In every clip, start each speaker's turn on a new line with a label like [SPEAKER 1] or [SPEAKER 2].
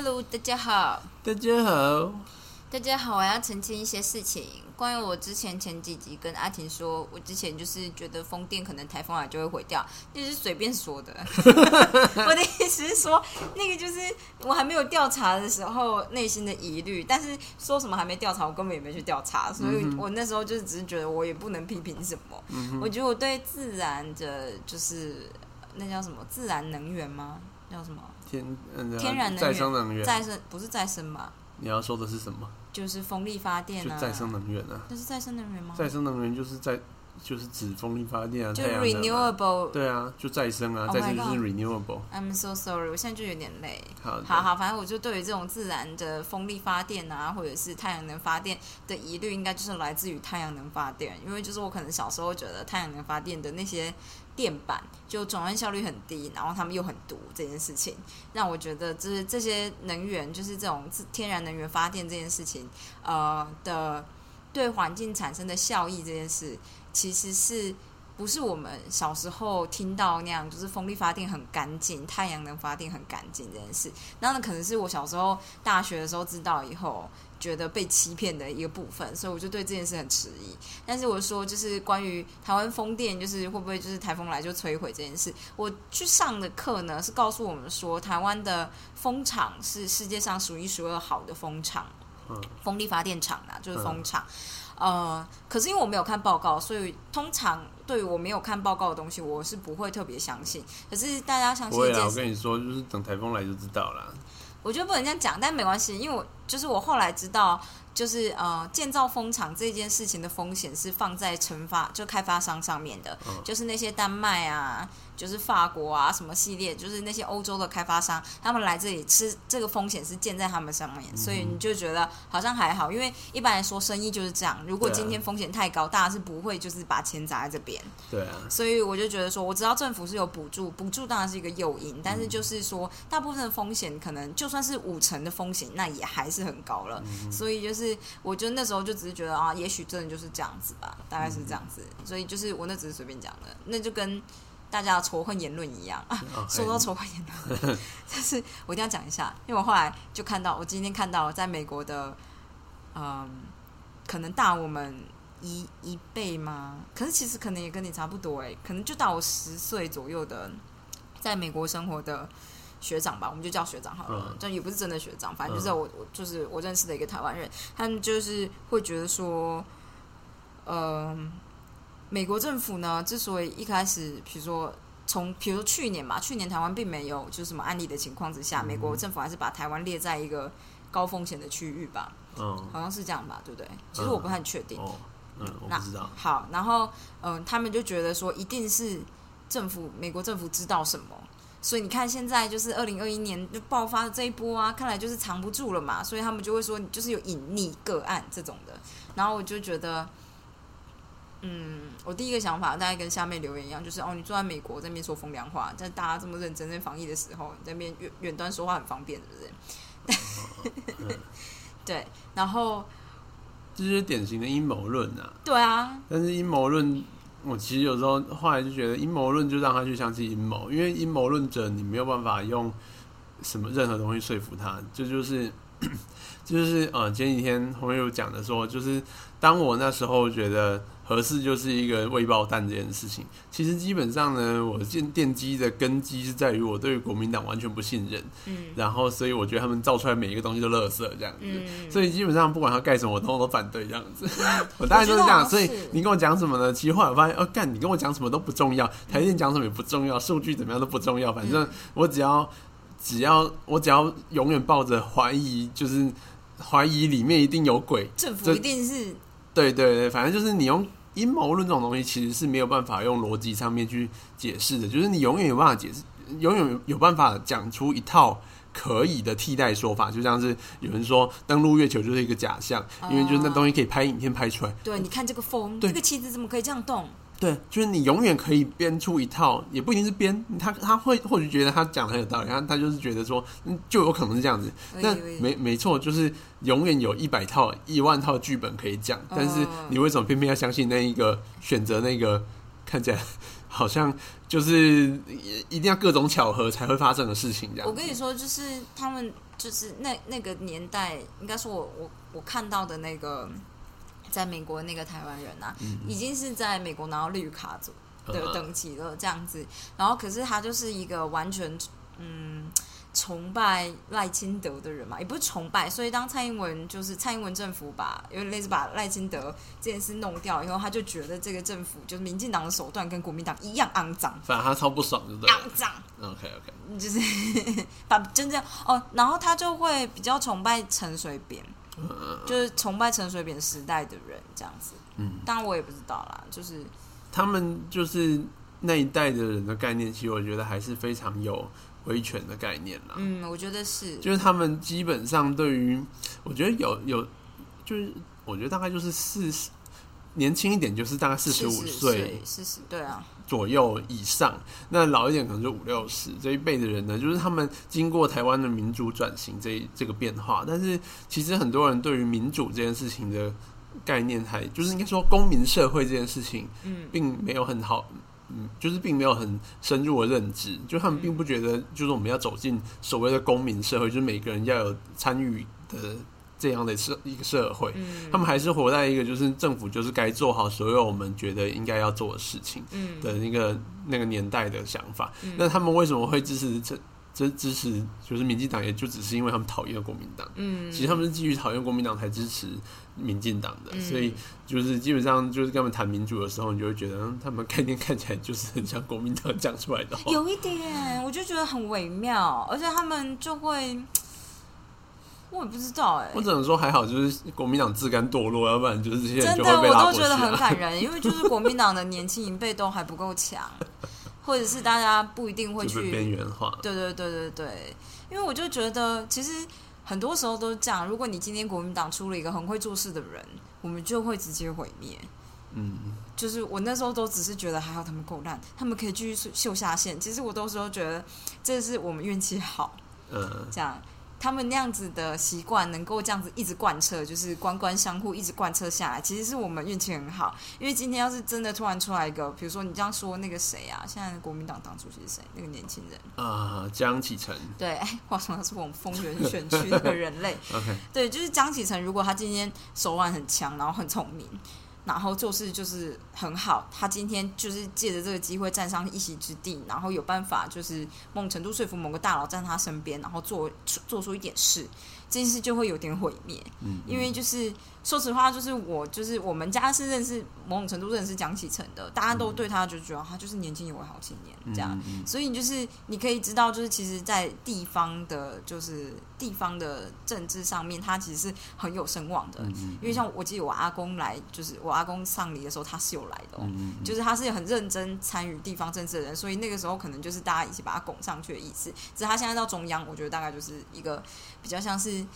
[SPEAKER 1] Hello，大家好，
[SPEAKER 2] 大家好，
[SPEAKER 1] 大家好，我要澄清一些事情。关于我之前前几集跟阿婷说，我之前就是觉得风电可能台风来就会毁掉，那是随便说的。我的意思是说，那个就是我还没有调查的时候内心的疑虑，但是说什么还没调查，我根本也没去调查，所以我那时候就是只是觉得我也不能批评什么。我觉得我对自然的，就是那叫什么自然能源吗？叫什么？
[SPEAKER 2] 天嗯
[SPEAKER 1] 天然能源
[SPEAKER 2] 再生能源，
[SPEAKER 1] 再生不是再生吧？
[SPEAKER 2] 你要说的是什么？
[SPEAKER 1] 就是风力发电啊，
[SPEAKER 2] 就再生能源啊，
[SPEAKER 1] 那是再生能源吗？
[SPEAKER 2] 再生能源就是在就是指风力发电啊，
[SPEAKER 1] 就 renewable。
[SPEAKER 2] 对啊，就再生啊
[SPEAKER 1] Oh
[SPEAKER 2] 再生就是 renewable。
[SPEAKER 1] I'm so sorry，我现在就有点累。
[SPEAKER 2] 好，
[SPEAKER 1] 好好，反正我就对于这种自然的风力发电啊，或者是太阳能发电的疑虑，应该就是来自于太阳能发电，因为就是我可能小时候觉得太阳能发电的那些电板就转换效率很低，然后他们又很毒这件事情，让我觉得就是这些能源，就是这种天然能源发电这件事情，呃的对环境产生的效益这件事，其实是。不是我们小时候听到那样，就是风力发电很干净，太阳能发电很干净这件事。然后呢，可能是我小时候大学的时候知道以后，觉得被欺骗的一个部分，所以我就对这件事很迟疑。但是我说，就是关于台湾风电，就是会不会就是台风来就摧毁这件事，我去上的课呢是告诉我们说，台湾的风场是世界上数一数二好的风场，
[SPEAKER 2] 嗯
[SPEAKER 1] 风力发电厂啊，就是风场。呃，可是因为我没有看报告，所以通常对于我没有看报告的东西，我是不会特别相信。可是大家相
[SPEAKER 2] 不会啦，我
[SPEAKER 1] 信一件事，
[SPEAKER 2] 跟你说，就是等台风来就知道啦。
[SPEAKER 1] 我觉得不能这样讲，但没关系，因为我就是我后来知道，就是呃，建造风场这件事情的风险是放在惩罚就开发商上面的，
[SPEAKER 2] 嗯。
[SPEAKER 1] 就是那些丹麦啊，就是法国啊什么系列，就是那些欧洲的开发商，他们来这里吃这个风险是建在他们上面，所以你就觉得好像还好，因为一般来说生意就是这样，如果今天风险太高，大家是不会就是把钱砸在这边。
[SPEAKER 2] 对啊，
[SPEAKER 1] 所以我就觉得说，我知道政府是有补助，补助当然是一个诱因，但是就是说，大部分的风险可能就算是五成的风险，那也还是很高了。所以就是，我就那时候就只是觉得啊，也许真的就是这样子吧，大概是这样子。所以就是我那只是随便讲的，那就跟大家的仇恨言论一样。说到仇恨言论，但是我一定要讲一下，因为我后来就看到，我今天看到在美国的，嗯，可能大我们一一倍吗？可是其实可能也跟你差不多哎，可能就大我十岁左右的，在美国生活的学长吧，我们就叫学长好了
[SPEAKER 2] 嗯，
[SPEAKER 1] 但也不是真的学长，反正就是我我就是我认识的一个台湾人，他们就是会觉得说，嗯、美国政府呢，之所以一开始，比如说从，比如说去年嘛，去年台湾并没有就是什么案例的情况之下，美国政府还是把台湾列在一个高风险的区域吧，
[SPEAKER 2] 嗯，
[SPEAKER 1] 好像是这样吧，对不对？其实我不太确定。
[SPEAKER 2] 哦，嗯，我
[SPEAKER 1] 那
[SPEAKER 2] 不知道。
[SPEAKER 1] 好，然后嗯、他们就觉得说，一定是政府，美国政府知道什么。所以你看，现在就是二零二一年就爆发的这一波啊，看来就是藏不住了嘛，所以他们就会说，你就是有隐匿个案这种的。然后我就觉得，嗯，我第一个想法大概跟下面留言一样，就是哦，你坐在美国在那边说风凉话，在大家这么认真在防疫的时候，你在那边远远端说话很方便，是不是？对，然后
[SPEAKER 2] 这是典型的阴谋论啊。
[SPEAKER 1] 对啊，
[SPEAKER 2] 但是阴谋论，我其实有时候后来就觉得阴谋论就让他去相信阴谋，因为阴谋论者你没有办法用什么任何东西说服他，这就是 就是呃前几天朋友讲的说，就是当我那时候觉得合适就是一个未爆弹这件事情，其实基本上呢，我建电机的根基是在于我对于国民党完全不信任，
[SPEAKER 1] 嗯
[SPEAKER 2] 然后所以我觉得他们造出来每一个东西都垃圾这样子。
[SPEAKER 1] 嗯，
[SPEAKER 2] 所以基本上不管他盖什么，我通通都反对这样子。我大概就是这样。所以你跟我讲什么呢？其实后来我发现，哦，干，你跟我讲什么都不重要，台电讲什么也不重要，数据怎么样都不重要，反正我只要只要我只要永远抱着怀疑，就是怀疑里面一定有鬼。这
[SPEAKER 1] 政府一定是
[SPEAKER 2] 对对对，反正就是你用阴谋论这种东西，其实是没有办法用逻辑上面去解释的，就是你永远有办法解释，永远有有办法讲出一套。可以的替代说法，就像是有人说登陆月球就是一个假象，因为就是那东西可以拍影片拍出来。
[SPEAKER 1] 对，你看这个风，这个旗子怎么可以这样动？
[SPEAKER 2] 对，就是你永远可以编出一套，也不一定是编，他他会或许觉得他讲的很有道理，他他就是觉得说，嗯，就有可能是这样子。那没没错，就是永远有一百套、一万套剧本可以讲，但是
[SPEAKER 1] 哦
[SPEAKER 2] 你为什么偏偏要相信那一个选择那个看起来 好像就是一定要各种巧合才会发生的事情这样。
[SPEAKER 1] 我跟你说，就是他们就是那那个年代，应该说我我我看到的那个在美国那个台湾人啊，已经是在美国拿到绿卡组的等级了这样子。然后可是他就是一个完全嗯。崇拜赖清德的人嘛，也不是崇拜，所以当蔡英文就是蔡英文政府把有点类似把赖清德这件事弄掉以后，他就觉得这个政府就是民进党的手段跟国民党一样肮脏，
[SPEAKER 2] 反正他超不爽，对不对？
[SPEAKER 1] 肮脏。
[SPEAKER 2] OK OK，
[SPEAKER 1] 就是 把真正哦，然后他就会比较崇拜陈水扁，就是崇拜陈水扁时代的人这样子。嗯，当然我也不知道啦，就是
[SPEAKER 2] 他们就是那一代的人的概念，其实我觉得还是非常有。威权的概念啦，
[SPEAKER 1] 嗯，我觉得是，
[SPEAKER 2] 就是他们基本上对于，我觉得有有，就是我觉得大概就是四十年轻一点，就是大概四十五岁，
[SPEAKER 1] 四十对啊
[SPEAKER 2] 左右以上，那老一点可能就五六十这一辈的人呢，就是他们经过台湾的民主转型这这个变化，但是其实很多人对于民主这件事情的概念，还就是应该说公民社会这件事情，嗯，并没有很好。嗯，就是并没有很深入的认知，就他们并不觉得，就是我们要走进所谓的公民社会，就是每个人要有参与的这样的社一个社会。嗯，他们还是活在一个就是政府就是该做好所有我们觉得应该要做的事情的那个那个年代的想法。那他们为什么会支持这？支支持就是民进党，也就只是因为他们讨厌国民党。嗯，其实他们是基于讨厌国民党才支持民进党的，所以就是基本上就是跟他们谈民主的时候，你就会觉得他们概念看起来就是很像国民党讲出来的话。
[SPEAKER 1] 有一点，我就觉得很微妙，而且他们就会，我也不知道哎。
[SPEAKER 2] 我只能说还好，就是国民党自甘堕落，要不然就是这些人
[SPEAKER 1] 真的我都觉得很感人，因为就是国民党的年轻一辈都还不够强。或者是大家不一定会去
[SPEAKER 2] 边缘化，
[SPEAKER 1] 对对对对对，因为我就觉得其实很多时候都是这样。如果你今天国民党出了一个很会做事的人，我们就会直接毁灭。嗯，就是我那时候都只是觉得还好他们够烂，他们可以继续秀下线。其实我都时候觉得这是我们运气好，嗯，这样。他们那样子的习惯能够这样子一直贯彻，就是官官相护，一直贯彻下来，其实是我们运气很好。因为今天要是真的突然出来一个，比如说你这样说那个谁啊，现在国民党党主席是谁？那个年轻人
[SPEAKER 2] 啊，江启臣。
[SPEAKER 1] 对，哎，话说他是我们丰原选区的人类。
[SPEAKER 2] OK，
[SPEAKER 1] 对，就是江启臣，如果他今天手腕很强，然后很聪明。然后做事就是很好，他今天就是借着这个机会站上一席之地，然后有办法就是某种程度说服某个大佬站他身边，然后做做出一点事。这件事就会有点毁灭，嗯，因为就是说实话，就是我就是我们家是认识某种程度认识蒋启成的，大家都对他就觉得他就是年轻有为好青年这样，所以你就是你可以知道，就是其实，在地方的，就是地方的政治上面，他其实是很有声望的，因为像我记得我阿公来，就是我阿公上礼的时候，他是有来的，就是他是很认真参与地方政治的人，所以那个时候可能就是大家一起把他拱上去的意思。只是他现在到中央，我觉得大概就是一个比较像是。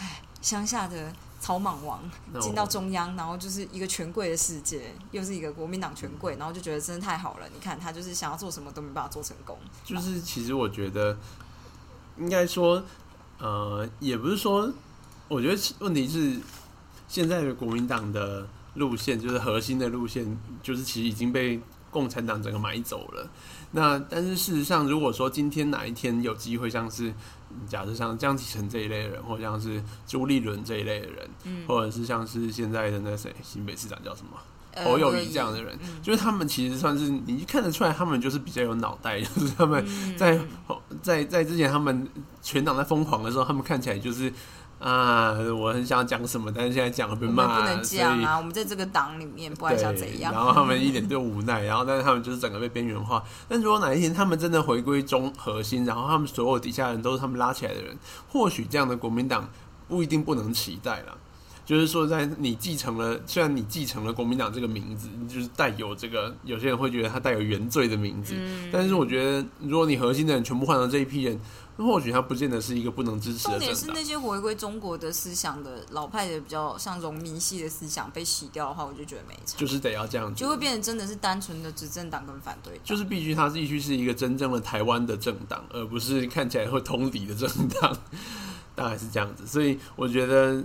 [SPEAKER 1] 唉，乡下的草莽王进到中央，然后就是一个权贵的世界，又是一个国民党权贵，然后就觉得真的太好了。你看他就是想要做什么都没办法做成功。
[SPEAKER 2] 就是其实我觉得，应该说，呃，也不是说，我觉得问题是现在的国民党的路线，就是核心的路线，就是其实已经被共产党整个买走了。那但是事实上，如果说今天哪一天有机会，像是假设像江启臣这一类人，或像是朱立伦这一类的人，嗯，或者是像是现在的那谁新北市长叫什么侯友谊这样的人，就是他们其实算是你看得出来，他们就是比较有脑袋，就是他们在在在之前他们全党在疯狂的时候，他们看起来就是。啊，我很想讲什么，但是现在讲会被骂，
[SPEAKER 1] 不能讲啊！我们在这个党里面，不管想怎样。
[SPEAKER 2] 然后他们一点都无奈，然后但是他们就是整个被边缘化。但如果哪一天他们真的回归中核心，然后他们所有底下人都是他们拉起来的人，或许这样的国民党不一定不能期待了。就是说，在你继承了，虽然你继承了国民党这个名字，就是带有这个，有些人会觉得它带有原罪的名字。但是我觉得，如果你核心的人全部换成这一批人，或许他不见得是一个不能支持的。
[SPEAKER 1] 重点是那些回归中国的思想的老派的，比较像农民系的思想被洗掉的话，我就觉得没差。
[SPEAKER 2] 就是得要这样，
[SPEAKER 1] 就会变得真的是单纯的执政党跟反对。
[SPEAKER 2] 就是必须他必须是一个真正的台湾的政党，而不是看起来会通敌的政党。大概是这样子，所以我觉得。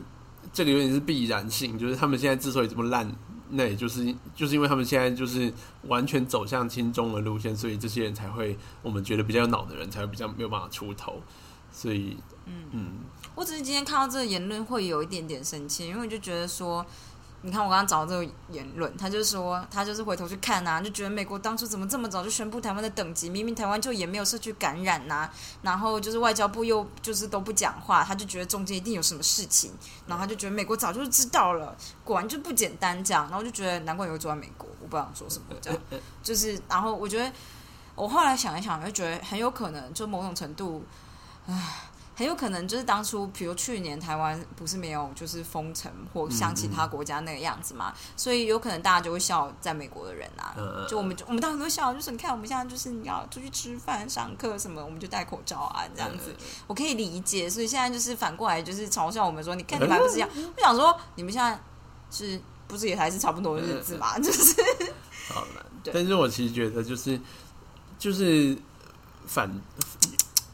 [SPEAKER 2] 这个有点是必然性，就是他们现在之所以这么烂，那也就是就是因为他们现在就是完全走向亲中的路线，所以这些人才会我们觉得比较有脑的人才会比较没有办法出头，所以嗯嗯，
[SPEAKER 1] 我只是今天看到这个言论会有一点点生气，因为我就觉得说。你看我刚刚找的这个言论，他就说他就是回头去看呐，就觉得美国当初怎么这么早就宣布台湾的等级，明明台湾就也没有社区感染呐，然后就是外交部又就是都不讲话，他就觉得中间一定有什么事情，然后他就觉得美国早就知道了，果然就不简单这样，然后就觉得难怪你会住在美国，我不知道说什么这样，就是然后我觉得我后来想一想，就觉得很有可能就某种程度，唉。很有可能就是当初，比如去年台湾不是没有就是封城或像其他国家那个样子嘛，所以有可能大家就会笑在美国的人啊，就我们就我们当时都笑，就是你看我们现在就是你要出去吃饭、上课什么，我们就戴口罩啊这样子，我可以理解。所以现在就是反过来就是嘲笑我们说，你看你们还不是一样？我想说你们现在是不是也还是差不多的日子嘛？就是
[SPEAKER 2] 好了，但是我其实觉得就是就是反。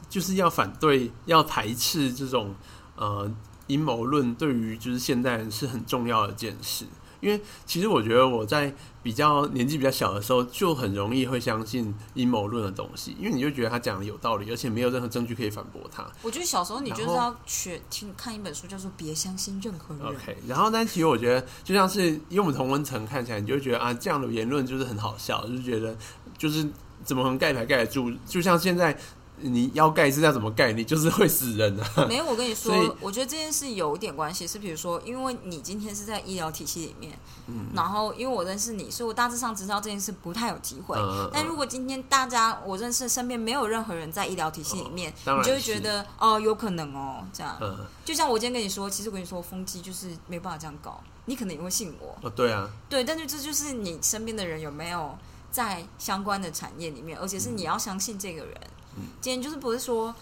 [SPEAKER 2] 就是要反对、要排斥这种呃阴谋论，对于就是现代人是很重要的一件事。因为其实我觉得我在比较年纪比较小的时候，就很容易会相信阴谋论的东西，因为你就觉得他讲的有道理，而且没有任何证据可以反驳他。
[SPEAKER 1] 我觉得小时候你就是要学听看一本书，叫做《别相信任何人》。
[SPEAKER 2] OK，然后但其实我觉得，就像是因为我们同温层看起来，你就觉得啊，这样的言论就是很好笑，就是觉得就是怎么能盖牌盖得住？就像现在。你要盖是要怎么盖？你就是会死人的。
[SPEAKER 1] 没有，我跟你说，我觉得这件事有一点关系，是比如说，因为你今天是在医疗体系里面，嗯，然后因为我认识你，所以我大致上知道这件事不太有机会。但如果今天大家我认识身边没有任何人在医疗体系里面，你就会觉得哦，有可能哦，这样。就像我今天跟你说，其实我跟你说，风机就是没办法这样搞，你可能也会信我。
[SPEAKER 2] 哦，对啊，
[SPEAKER 1] 对，但是这就是你身边的人有没有在相关的产业里面，而且是你要相信这个人。今天就是不是说，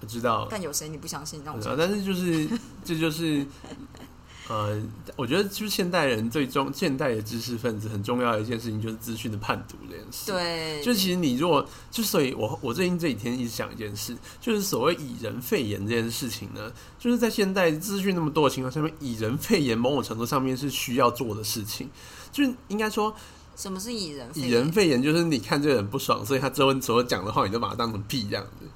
[SPEAKER 2] 不知道，
[SPEAKER 1] 但有谁你不相信？那我
[SPEAKER 2] 知道，但是就是 这就是，呃，我觉得就是现代人最重现代的知识分子很重要的一件事情，就是资讯的判读这件事。
[SPEAKER 1] 对，
[SPEAKER 2] 就其实你如果就所以，我我最近这几天一直想一件事，就是所谓以人肺炎这件事情呢，就是在现代资讯那么多的情况下面，以人肺炎某种程度上面是需要做的事情，就是应该说。
[SPEAKER 1] 什么是蚁人？蚁
[SPEAKER 2] 人肺炎就是你看这个人不爽，所以他之后所讲的话，你都把他当成屁这样子。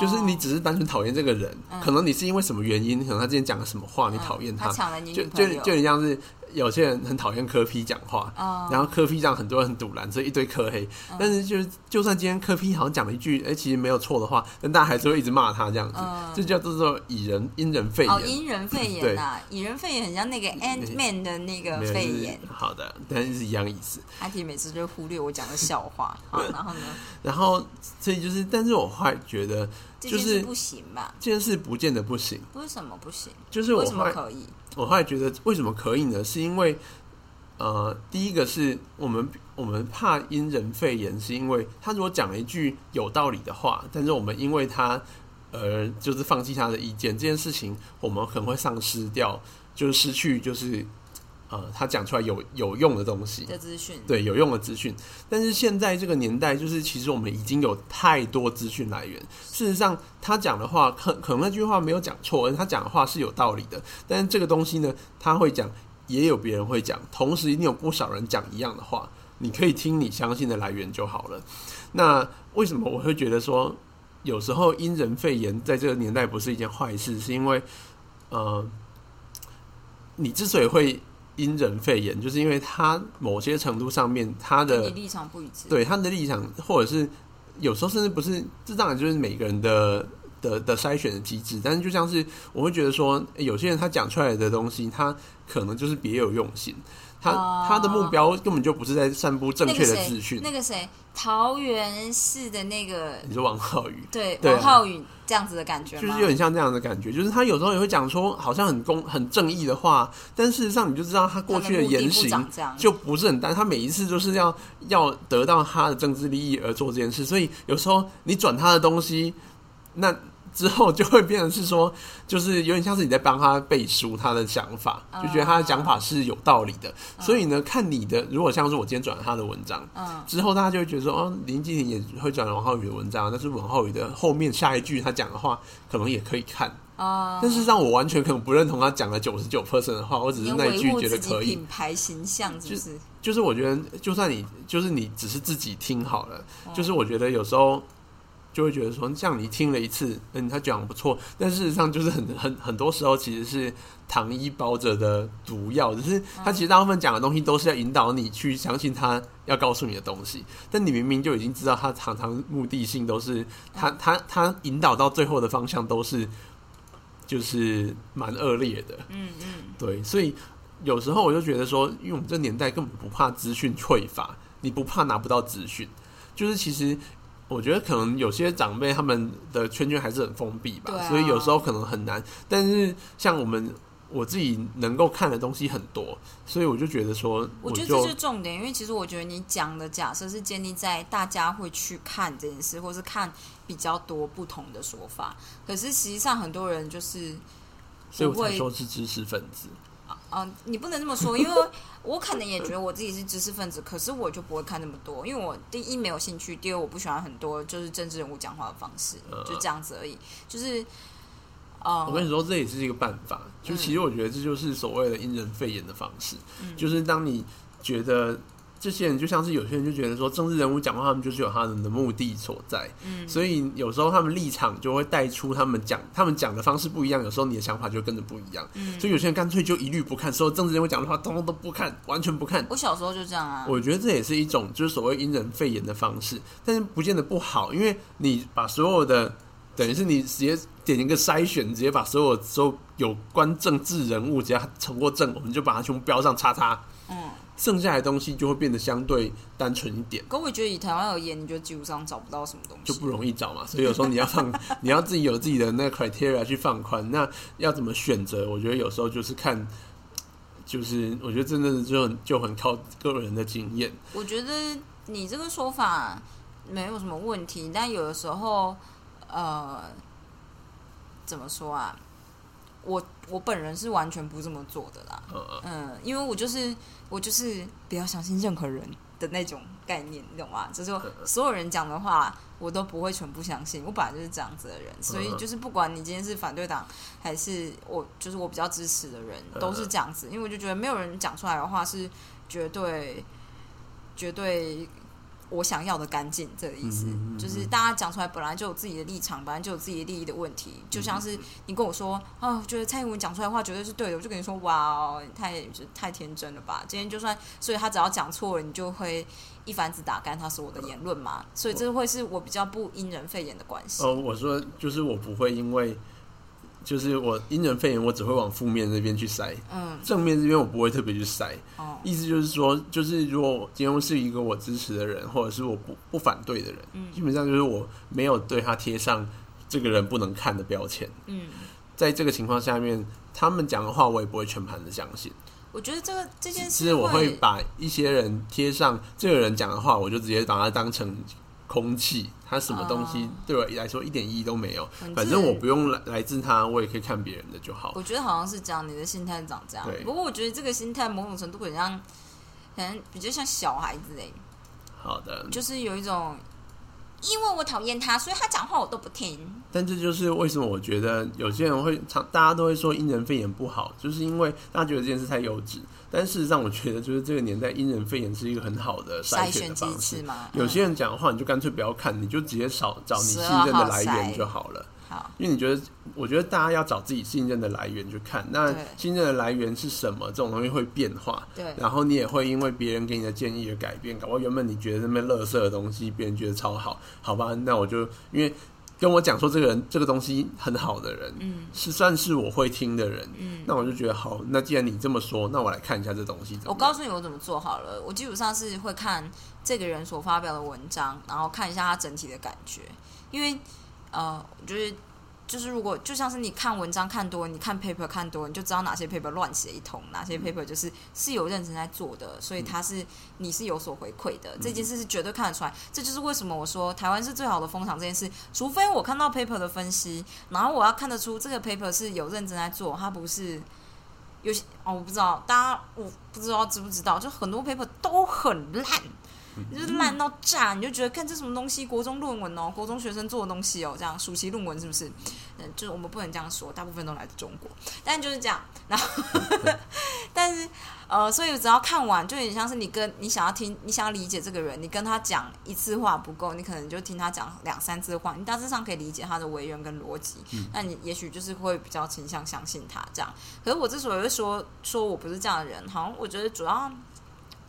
[SPEAKER 2] 就是你只是单纯讨厌这个人，可能你是因为什么原因？可能他之前讲了什么话，你讨厌他，就就就像是。有些人很讨厌科批讲话，然后科批让很多人很堵拦，所以一堆科黑。但是就是，就算今天科批好像讲了一句，哎，其实没有错的话，但大家还是会一直骂他这样子。这叫做以人因人肺炎。哦，
[SPEAKER 1] 因人肺炎啊，以人肺炎很像那个 Ant Man 的那个肺炎。
[SPEAKER 2] 好的，但是是一样意思。
[SPEAKER 1] 阿提每次就忽略我讲的笑话，好，然后呢？
[SPEAKER 2] 然后所以就是，但是我会觉得，就是
[SPEAKER 1] 不行吧？
[SPEAKER 2] 这件事不见得不行。
[SPEAKER 1] 为什么不行？
[SPEAKER 2] 就是为
[SPEAKER 1] 什么可以？
[SPEAKER 2] 我后来觉得，为什么可以呢？是因为，呃，第一个是我们我们怕因人肺炎，是因为他如果讲了一句有道理的话，但是我们因为他而，就是放弃他的意见，这件事情我们很会丧失掉，就是失去，就是。呃，他讲出来有有用的东西
[SPEAKER 1] 的资讯，
[SPEAKER 2] 对有用的资讯。但是现在这个年代，就是其实我们已经有太多资讯来源。事实上，他讲的话，可可能那句话没有讲错，他讲的话是有道理的。但是这个东西呢，他会讲，也有别人会讲，同时一定有不少人讲一样的话。你可以听你相信的来源就好了。那为什么我会觉得说，有时候因人肺炎在这个年代不是一件坏事？是因为，呃，你之所以会。因人肺炎，就是因为他某些程度上面他的
[SPEAKER 1] 立场不一致，
[SPEAKER 2] 对他的立场，或者是有时候甚至不是，这当然就是每个人的的的筛选的机制。但是就像是我会觉得说，有些人他讲出来的东西，他可能就是别有用心。他他的目标根本就不是在散布正确的资讯。
[SPEAKER 1] 那个谁，桃园市的那个，
[SPEAKER 2] 你说王浩宇？
[SPEAKER 1] 对，王浩宇这样子的感觉，
[SPEAKER 2] 就是有点像这样的感觉。就是他有时候也会讲说，好像很公很正义的话，但事实上你就知道他过去的言行就不是很单。他每一次都是要要得到他的政治利益而做这件事，所以有时候你转他的东西，那。之后就会变成是说，就是有点像是你在帮他背书他的想法，就觉得他的讲法是有道理的。所以呢，看你的，如果像是我今天转了他的文章，之后大家就会觉得说，哦，林继廷也会转王浩宇的文章，但是王浩宇的后面下一句他讲的话，可能也可以看。
[SPEAKER 1] 啊，
[SPEAKER 2] 但是让我完全可能不认同他讲了九十九 percent 的话，我只是那一句觉得可以。
[SPEAKER 1] 品牌形象是不是？
[SPEAKER 2] 就是我觉得，就算你就是你只是自己听好了，
[SPEAKER 1] 哦
[SPEAKER 2] 就是我觉得有时候就会觉得说，这样你听了一次，嗯，他讲不错，但事实上就是很 很很多时候其实是糖衣包着的毒药，只是他其实大部分讲的东西都是要引导你去相信他要告诉你的东西，但你明明就已经知道他常常目的性都是他他他引导到最后的方向都是就是蛮恶劣的，
[SPEAKER 1] 嗯嗯，
[SPEAKER 2] 对，所以有时候我就觉得说，因为我们这年代根本不怕资讯匮乏，你不怕拿不到资讯，就是其实我觉得可能有些长辈他们的圈圈还是很封闭吧，
[SPEAKER 1] 啊
[SPEAKER 2] 所以有时候可能很难。但是像我们我自己能够看的东西很多，所以我就觉得说，就
[SPEAKER 1] 我觉得这是重点，因为其实我觉得你讲的假设是建立在大家会去看这件事，或是看比较多不同的说法。可是实际上很多人就是
[SPEAKER 2] 所以我才说是知识分子。
[SPEAKER 1] 啊、你不能这么说，因为 我可能也觉得我自己是知识分子，可是我就不会看那么多，因为我第一没有兴趣，第二我不喜欢很多就是政治人物讲话的方式，
[SPEAKER 2] 呃
[SPEAKER 1] 就这样子而已。就是呃，
[SPEAKER 2] 我跟你说，这也是一个办法。就其实我觉得这就是所谓的因人肺炎的方式，
[SPEAKER 1] 嗯
[SPEAKER 2] 就是当你觉得这些人就像是有些人就觉得说政治人物讲话，他们就是有他们的目的所在，
[SPEAKER 1] 嗯，
[SPEAKER 2] 所以有时候他们立场就会带出他们讲他们讲的方式不一样，有时候你的想法就跟着不一样。
[SPEAKER 1] 嗯
[SPEAKER 2] 所以有些人干脆就一律不看，所有政治人物讲的话，通通都不看，完全不看。
[SPEAKER 1] 我小时候就这样啊，
[SPEAKER 2] 我觉得这也是一种就是所谓因人肺炎的方式，但是不见得不好，因为你把所有的等于是你直接点一个筛选，直接把所有所有有关政治人物只要他成过政，我们就把它全部标上叉叉，
[SPEAKER 1] 嗯。
[SPEAKER 2] 剩下来的东西就会变得相对单纯一点。
[SPEAKER 1] 可我觉得以台湾而言，你就基本上找不到什么东西，
[SPEAKER 2] 就不容易找嘛，所以有时候你要放，你要自己有自己的那个 criteria 去放宽。那要怎么选择？我觉得有时候就是看，就是我觉得真的就很就很靠个人的经验。
[SPEAKER 1] 我觉得你这个说法没有什么问题，但有的时候，呃，怎么说啊？我我本人是完全不这么做的啦。
[SPEAKER 2] 呃，
[SPEAKER 1] 嗯，因为我就是我就是不要相信任何人的那种概念，你懂吗？就是说所有人讲的话，我都不会全部相信。我本来就是这样子的人，所以就是不管你今天是反对党还是我，就是我比较支持的人，都是这样子。因为我就觉得没有人讲出来的话是绝对绝对。我想要的干净，这个意思、
[SPEAKER 2] 嗯嗯嗯
[SPEAKER 1] 就是大家讲出来本来就有自己的立场，本来就有自己的利益的问题。就像是你跟我说，哦，觉得蔡英文讲出来的话绝对是对的，我就跟你说，哇哦，太就太天真了吧！今天就算，所以他只要讲错了，你就会一竿子打干他所有的言论嘛。所以这会是我比较不因人肺炎的关系。
[SPEAKER 2] 哦，我说就是我不会因为，就是我因人肺炎，我只会往负面那边去塞，
[SPEAKER 1] 嗯，
[SPEAKER 2] 正面这边我不会特别去塞。
[SPEAKER 1] 哦，
[SPEAKER 2] 意思就是说，就是如果我今天是一个我支持的人，或者是我不不反对的人，
[SPEAKER 1] 嗯。
[SPEAKER 2] 基本上就是我没有对他贴上这个人不能看的标签。
[SPEAKER 1] 嗯，
[SPEAKER 2] 在这个情况下面，他们讲的话我也不会全盘的相信，
[SPEAKER 1] 我觉得这个这件事
[SPEAKER 2] 其
[SPEAKER 1] 事
[SPEAKER 2] 实我会把一些人贴上这个人讲的话，我就直接把它当成空气，他什么东西
[SPEAKER 1] 哦
[SPEAKER 2] 对我来说一点意义都没有。反正我不用来来自他，我也可以看别人的就好。
[SPEAKER 1] 我觉得好像是这样，你的心态长这样
[SPEAKER 2] 对。
[SPEAKER 1] 不过我觉得这个心态某种程度很像，可能比较像小孩子哎，
[SPEAKER 2] 好的，
[SPEAKER 1] 就是有一种，因为我讨厌他，所以他讲话我都不听。
[SPEAKER 2] 但这就是为什么我觉得有些人会常，大家都会说因人肺炎不好，就是因为大家觉得这件事太幼稚。但事实上，我觉得就是这个年代因人肺炎是一个很好的
[SPEAKER 1] 筛
[SPEAKER 2] 选方式。
[SPEAKER 1] 嘛，
[SPEAKER 2] 有些
[SPEAKER 1] 嗯
[SPEAKER 2] 人讲的话，你就干脆不要看，你就直接找找你信任的来源就好了。
[SPEAKER 1] 好，
[SPEAKER 2] 因为你觉得，我觉得大家要找自己信任的来源去看，那信任的来源是什么？这种东西会变化，
[SPEAKER 1] 对，
[SPEAKER 2] 然后你也会因为别人给你的建议而改变。搞不好原本你觉得那边垃圾的东西，别人觉得超好，好吧？那我就因为跟我讲说这个人这个东西很好的人，
[SPEAKER 1] 嗯
[SPEAKER 2] 是算是我会听的人，
[SPEAKER 1] 嗯。
[SPEAKER 2] 那我就觉得好。那既然你这么说，那我来看一下这东西。
[SPEAKER 1] 我告诉你我怎么做好了，我基本上是会看这个人所发表的文章，然后看一下他整体的感觉，因为呃，我觉得就是如果就像是你看文章看多，你看 paper 看多，你就知道哪些 paper 乱写一通，哪些 paper 就是是有认真在做的，所以它是你是有所回馈的，这件事是绝对看得出来。这就是为什么我说台湾是最好的风场这件事，除非我看到 paper 的分析，然后我要看得出这个 paper 是有认真在做，它不是。有些哦，我不知道，大家我不知道知不知道，就很多 paper 都很烂，就是烂到炸，你就觉得看这什么东西，国中论文哦，国中学生做的东西哦，这样暑期论文是不是？嗯，就是我们不能这样说，大部分都来自中国，但就是这样。然后，但是呃，所以只要看完，就有点像是你跟你想要听，你想要理解这个人，你跟他讲一次话不够，你可能就听他讲两三次话，你大致上可以理解他的为人跟逻辑，那你也许就是会比较倾向相信他这样。可是我之所以会说说我不是这样的人，好像我觉得主要。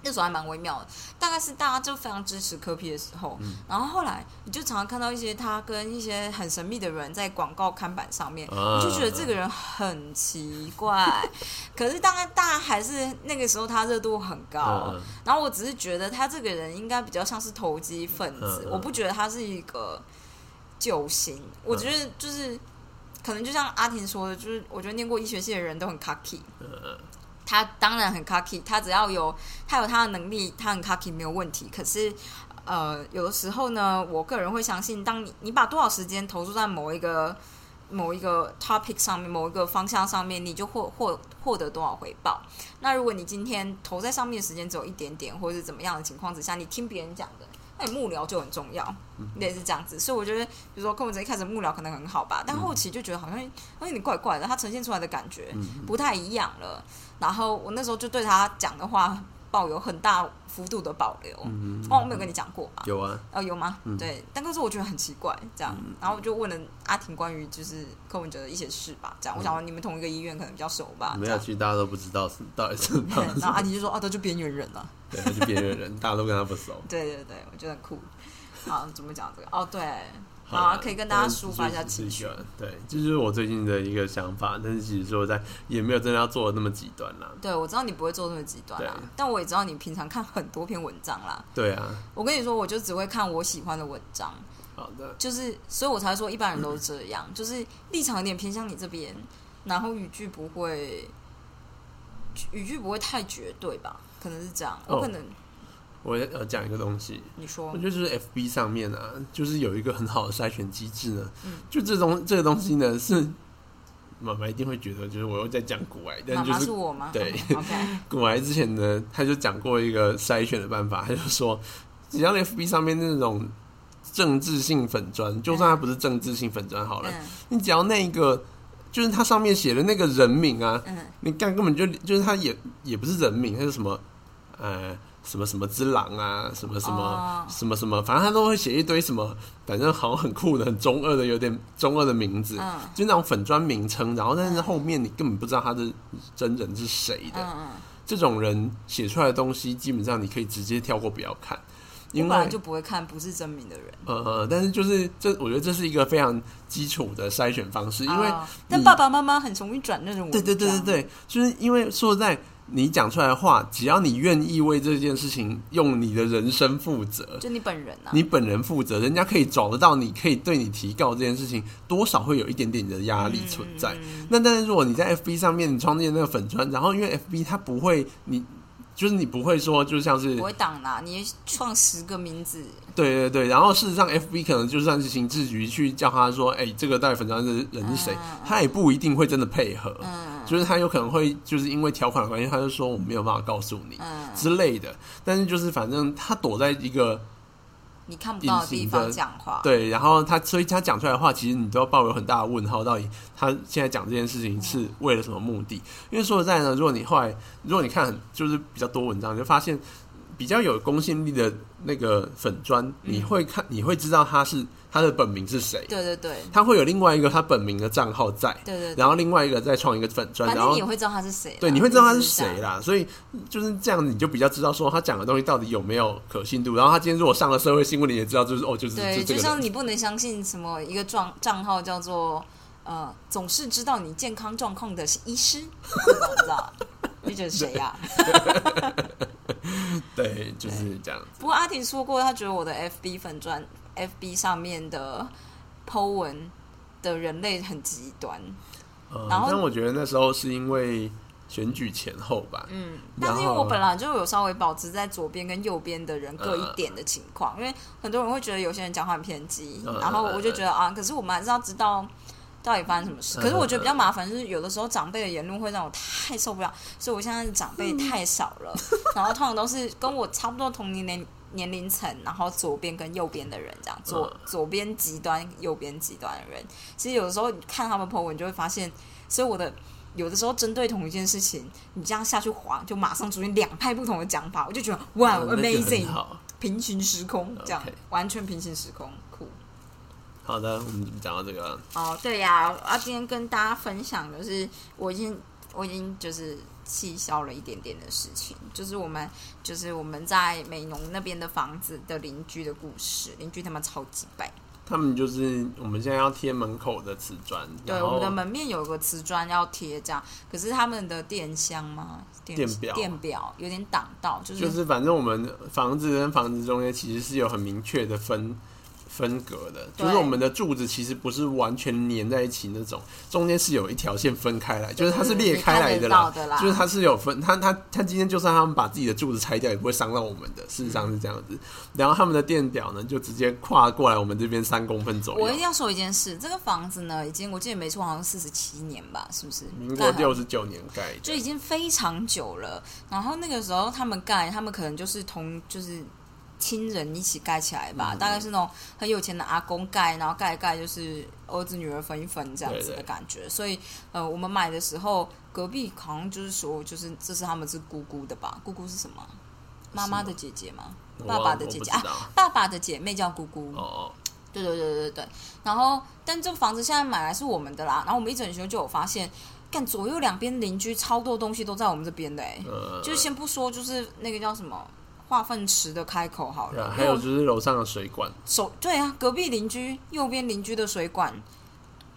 [SPEAKER 1] 那时候还蛮微妙的，大概是大家就非常支持科皮的时候，然后后来你就常常看到一些他跟一些很神秘的人在广告看板上面，你就觉得这个人很奇怪。可是当然，大家还是那个时候他热度很高，然后我只是觉得他这个人应该比较像是投机分子，我不觉得他是一个救星。我觉得就是可能就像阿婷说的，就是我觉得念过医学系的人都很 cocky。他当然很 cocky，他只要有他有他的能力，他很 cocky 没有问题。可是，呃，有的时候呢，我个人会相信，当你你把多少时间投注在某一个某一个 topic 上面，某一个方向上面，你就获获获得多少回报。那如果你今天投在上面的时间只有一点点，或者是怎么样的情况之下，你听别人讲的。那你幕僚就很重要，也是这样子，所以我觉得，比如说柯文哲一开始幕僚可能很好吧，但后期就觉得好像有点怪怪的，他呈现出来的感觉不太一样了。然后我那时候就对他讲的话。抱有很大幅度的保留，哦，我没有跟你讲过吧？
[SPEAKER 2] 有啊，
[SPEAKER 1] 哦，有吗？对，但可是我觉得很奇怪，这样，然后我就问了阿婷关于就是柯文哲的一些事吧，这样，我想你们同一个医院可能比较熟吧？
[SPEAKER 2] 没有，其实大家都不知道是到底是。
[SPEAKER 1] 然后阿婷就说：“哦，他就边缘人了。”
[SPEAKER 2] 对，他就边缘人，大家都跟他不熟。
[SPEAKER 1] 对对对，我觉得很酷。好，怎么讲这个？哦，对。好啊，可以跟大家抒发一下情绪。
[SPEAKER 2] 对，这就是我最近的一个想法，但是其实说在也没有真的要做的那么极端啦。
[SPEAKER 1] 对，我知道你不会做那么极端啦，但我也知道你平常看很多篇文章啦。
[SPEAKER 2] 对啊，
[SPEAKER 1] 我跟你说，我就只会看我喜欢的文章。
[SPEAKER 2] 好的，
[SPEAKER 1] 就是，所以我才说一般人都是这样，就是立场有点偏向你这边，然后语句不会，语句不会太绝对吧？可能是这样，我可能。
[SPEAKER 2] 我要讲一个东西，
[SPEAKER 1] 你说，
[SPEAKER 2] 我觉得就是 F B 上面啊，就是有一个很好的筛选机制呢。嗯，就这东这个东西呢，是妈妈一定会觉得，就是我又在讲古癌，但就是
[SPEAKER 1] 我吗？
[SPEAKER 2] 对，古癌之前呢，他就讲过一个筛选的办法，他就说，只要 F B 上面那种政治性粉砖，就算它不是政治性粉砖好了，你只要那个，就是它上面写的那个人名啊，嗯，你干根本就就是他也也不是人名，他是什么，呃。什么什么之狼啊，什么什么什么什么，反正他都会写一堆什么，反正好像很酷的、很中二的、有点中二的名字，就那种粉砖名称。然后但是后面你根本不知道他的真人是谁的。这种人写出来的东西，基本上你可以直接跳过，不要看。
[SPEAKER 1] 因为就不会看不是真名的人。
[SPEAKER 2] 呃，但是就是这，我觉得这是一个非常基础的筛选方式。因为
[SPEAKER 1] 但爸爸妈妈很容易转那种。
[SPEAKER 2] 对对对对对，就是因为说实在。你讲出来的话，只要你愿意为这件事情用你的人生负责，
[SPEAKER 1] 就你本人啊，
[SPEAKER 2] 你本人负责，人家可以找得到，你可以对你提告这件事情，多少会有一点点的压力存在。那但是如果你在 FB 上面你创建那个粉砖，然后因为 FB 它不会你。就是你不会说，就像是
[SPEAKER 1] 不会挡啦，你创十个名字。
[SPEAKER 2] 对对对，然后事实上，FB 可能就算是刑事局去叫他说，哎，这个带粉砖的人是谁，他也不一定会真的配合。嗯，就是他有可能会就是因为条款的关系，他就说我没有办法告诉你之类的。但是就是反正他躲在一个。
[SPEAKER 1] 你看不到的地方讲话，
[SPEAKER 2] 对，然后他，所以他讲出来的话，其实你都要抱有很大的问号，到底他现在讲这件事情是为了什么目的？因为说实在呢，如果你后来，如果你看就是比较多文章，你就发现。比较有公信力的那个粉砖，你会看，你会知道他是他的本名是谁。
[SPEAKER 1] 对对对，
[SPEAKER 2] 他会有另外一个他本名的账号在。
[SPEAKER 1] 对对，
[SPEAKER 2] 然后另外一个再创一个粉砖，然后
[SPEAKER 1] 你也会知道他是谁。
[SPEAKER 2] 对，你会知道他是谁啦。所以就是这样，你就比较知道说他讲的东西到底有没有可信度。然后他今天如果上了社会新闻，你也知道就是哦，就是
[SPEAKER 1] 对，就像你不能相信什么一个账账号叫做呃，总是知道你健康状况的医师，不知道。你觉得谁呀？
[SPEAKER 2] 对，就是这样。
[SPEAKER 1] 不过阿婷说过，她觉得我的 FB 粉砖 FB 上面的 Po 文的人类很极端。
[SPEAKER 2] 然后，但我觉得那时候是因为选举前后吧。
[SPEAKER 1] 嗯，但是因为我本来就有稍微保持在左边跟右边的人各一点的情况，因为很多人会觉得有些人讲话很偏激，然后我就觉得啊，可是我们还是要知道。到底发生什么事？可是我觉得比较麻烦，就是有的时候长辈的言论会让我太受不了，所以我现在长辈太少了，然后通常都是跟我差不多同年龄年龄层，然后左边跟右边的人这样，左左边极端，右边极端的人。其实有的时候你看他们 po 文，就会发现，所以我的有的时候针对同一件事情，你这样下去滑，就马上出现两派不同的讲法，我就觉得哇，amazing，平行时空这样，完全平行时空，酷。
[SPEAKER 2] 好的，我们讲到这个。
[SPEAKER 1] 哦，对呀，啊，今天跟大家分享的是，我已经我已经就是。气消了一点点的事情，就是我们就是我们在美浓那边的房子的邻居的故事。邻居他们超级白，
[SPEAKER 2] 他们就是我们现在要贴门口的瓷砖，
[SPEAKER 1] 对，我们的门面有个瓷砖要贴，这样。可是他们的电箱吗？
[SPEAKER 2] 电表
[SPEAKER 1] 电表有点挡到，就是
[SPEAKER 2] 就是反正我们房子跟房子中间其实是有很明确的分。分隔的，就是我们的柱子其实不是完全粘在一起那种，中间是有一条线分开来，就是它是裂开来的啦，就是它是有分，它它它今天就算他们把自己的柱子拆掉，也不会伤到我们的，事实上是这样子。然后他们的电表呢，就直接跨过来我们这边三公分左右。
[SPEAKER 1] 我一定要说一件事，这个房子呢，已经我记得没错，好像四十七年吧，是不是？
[SPEAKER 2] 民国六十九年盖，
[SPEAKER 1] 就已经非常久了。然后那个时候他们盖，他们可能就是同就是。亲人一起盖起来吧，大概是那种很有钱的阿公盖，然后盖一盖就是儿子女儿分一分这样子的感觉。所以，呃，我们买的时候，隔壁好像就是说，就是这是他们是姑姑的吧？姑姑是什么？妈妈的姐姐吗？爸爸的姐姐啊？爸爸的姐妹叫姑姑。哦，对对对对对。然后，但这房子现在买来是我们的啦。然后我们一整修就有发现，干左右两边邻居超多东西都在我们这边的哎。就是先不说，就是那个叫什么？化粪池的开口好了，
[SPEAKER 2] 还有就是楼上的水管。
[SPEAKER 1] 手对啊，隔壁邻居右边邻居的水管。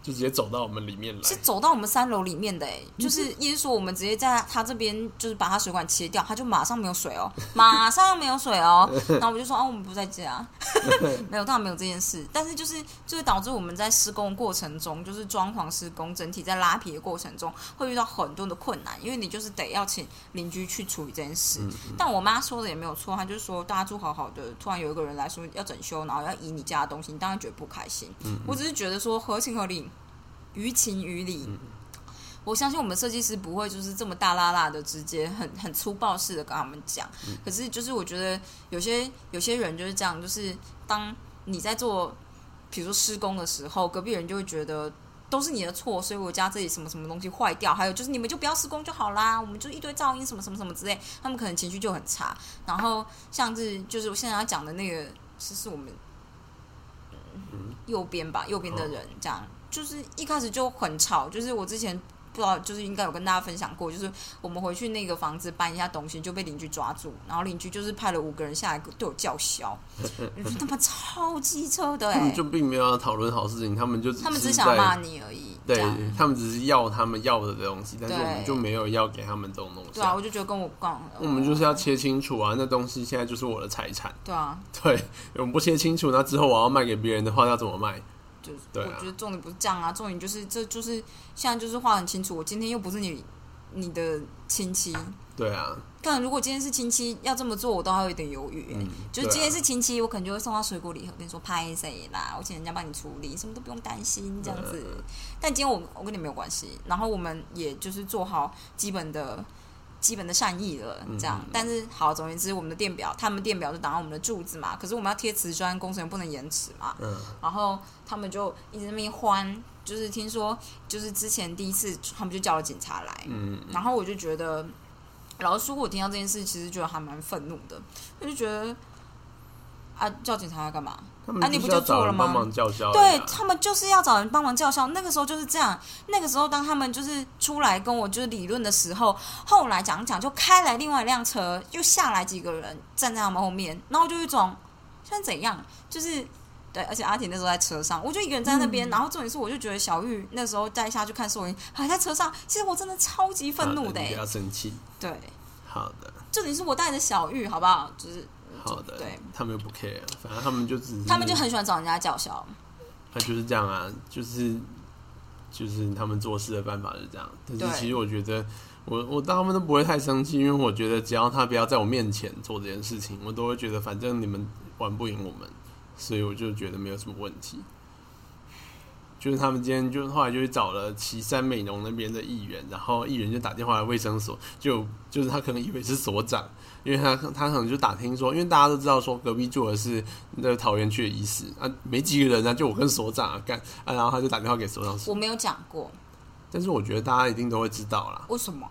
[SPEAKER 2] 就直接走到我们里面来，
[SPEAKER 1] 是走到我们三楼里面的哎，就是意思说我们直接在他这边，就是把他水管切掉，他就马上没有水哦，马上没有水哦。然后我就说啊，我们不在家，没有，当然没有这件事。但是就是就是导致我们在施工过程中，就是装潢施工整体在拉皮的过程中，会遇到很多的困难，因为你就是得要请邻居去处理这件事。但我妈说的也没有错，她就是说大家住好好的，突然有一个人来说要整修，然后要移你家的东西，你当然觉得不开心。我只是觉得说合情合理。于情于理，我相信我们设计师不会就是这么大拉拉的直接很很粗暴式的跟他们讲。可是就是我觉得有些有些人就是这样，就是当你在做，比如说施工的时候，隔壁人就会觉得都是你的错，所以我家这里什么什么东西坏掉，还有就是你们就不要施工就好啦，我们就一堆噪音什么什么什么之类，他们可能情绪就很差。然后像是就是我现在要讲的那个，是是我们右边吧，右边的人这样。就是一开始就很吵，就是我之前不知道，就是应该有跟大家分享过，就是我们回去那个房子搬一下东西，就被邻居抓住，然后邻居就是派了五个人下来对我叫嚣，他们超机车的，
[SPEAKER 2] 他们就并没有要讨论好事情，他们就
[SPEAKER 1] 他们只想骂你而已，
[SPEAKER 2] 对他们只是要他们要的东西，但是我们就没有要给他们这种东西，
[SPEAKER 1] 对啊，我就觉得跟我讲，
[SPEAKER 2] 我们就是要切清楚啊，那东西现在就是我的财产，
[SPEAKER 1] 对啊，
[SPEAKER 2] 对，我们不切清楚，那之后我要卖给别人的话要怎么卖？
[SPEAKER 1] 我觉得重点不是这样啊，重点就是这就是现在就是话很清楚，我今天又不是你你的亲戚，
[SPEAKER 2] 对啊。
[SPEAKER 1] 但如果今天是亲戚要这么做，我都还有一点犹豫。嗯，就是今天是亲戚，我可能就会送他水果礼盒，跟你说拍谁啦，我请人家帮你处理，什么都不用担心这样子。但今天我我跟你没有关系，然后我们也就是做好基本的。基本的善意了，这样，但是好，总而言之，我们的电表，他们电表就挡到我们的柱子嘛。可是我们要贴瓷砖，工程不能延迟嘛。嗯。然后他们就一直那边欢，就是听说，就是之前第一次，他们就叫了警察来。嗯。然后我就觉得，老实说，我听到这件事，其实觉得还蛮愤怒的，我就觉得。啊！叫警察来干嘛？啊！你不就做了吗？对他们就是要找人帮忙叫嚣。那个时候就是这样。那个时候，当他们就是出来跟我就是理论的时候，后来讲讲就开来另外一辆车，又下来几个人站在他们后面，然后就一种现在怎样？就是对，而且阿婷那时候在车上，我就一个人在那边。然后重点是，我就觉得小玉那时候带下去看收音，还在车上。其实我真的超级愤怒的，
[SPEAKER 2] 不要生气。
[SPEAKER 1] 对，
[SPEAKER 2] 好的。
[SPEAKER 1] 重点是我带着小玉，好不好？就是。
[SPEAKER 2] 好的，对，他们又不 care，反正他们就只是，
[SPEAKER 1] 他们就很喜欢找人家叫嚣。
[SPEAKER 2] 他就是这样啊，就是就是他们做事的办法是这样。但是其实我觉得，我我当他们都不会太生气，因为我觉得只要他不要在我面前做这件事情，我都会觉得反正你们玩不赢我们，所以我就觉得没有什么问题。就是他们今天就后来就去找了岐山美浓那边的议员，然后议员就打电话来卫生所，就就是他可能以为是所长，因为他他可能就打听说，因为大家都知道说隔壁住的是那个桃园区的医师啊，没几个人啊，就我跟所长啊干啊，然后他就打电话给所长说，
[SPEAKER 1] 我没有讲过，
[SPEAKER 2] 但是我觉得大家一定都会知道啦。
[SPEAKER 1] 为什么？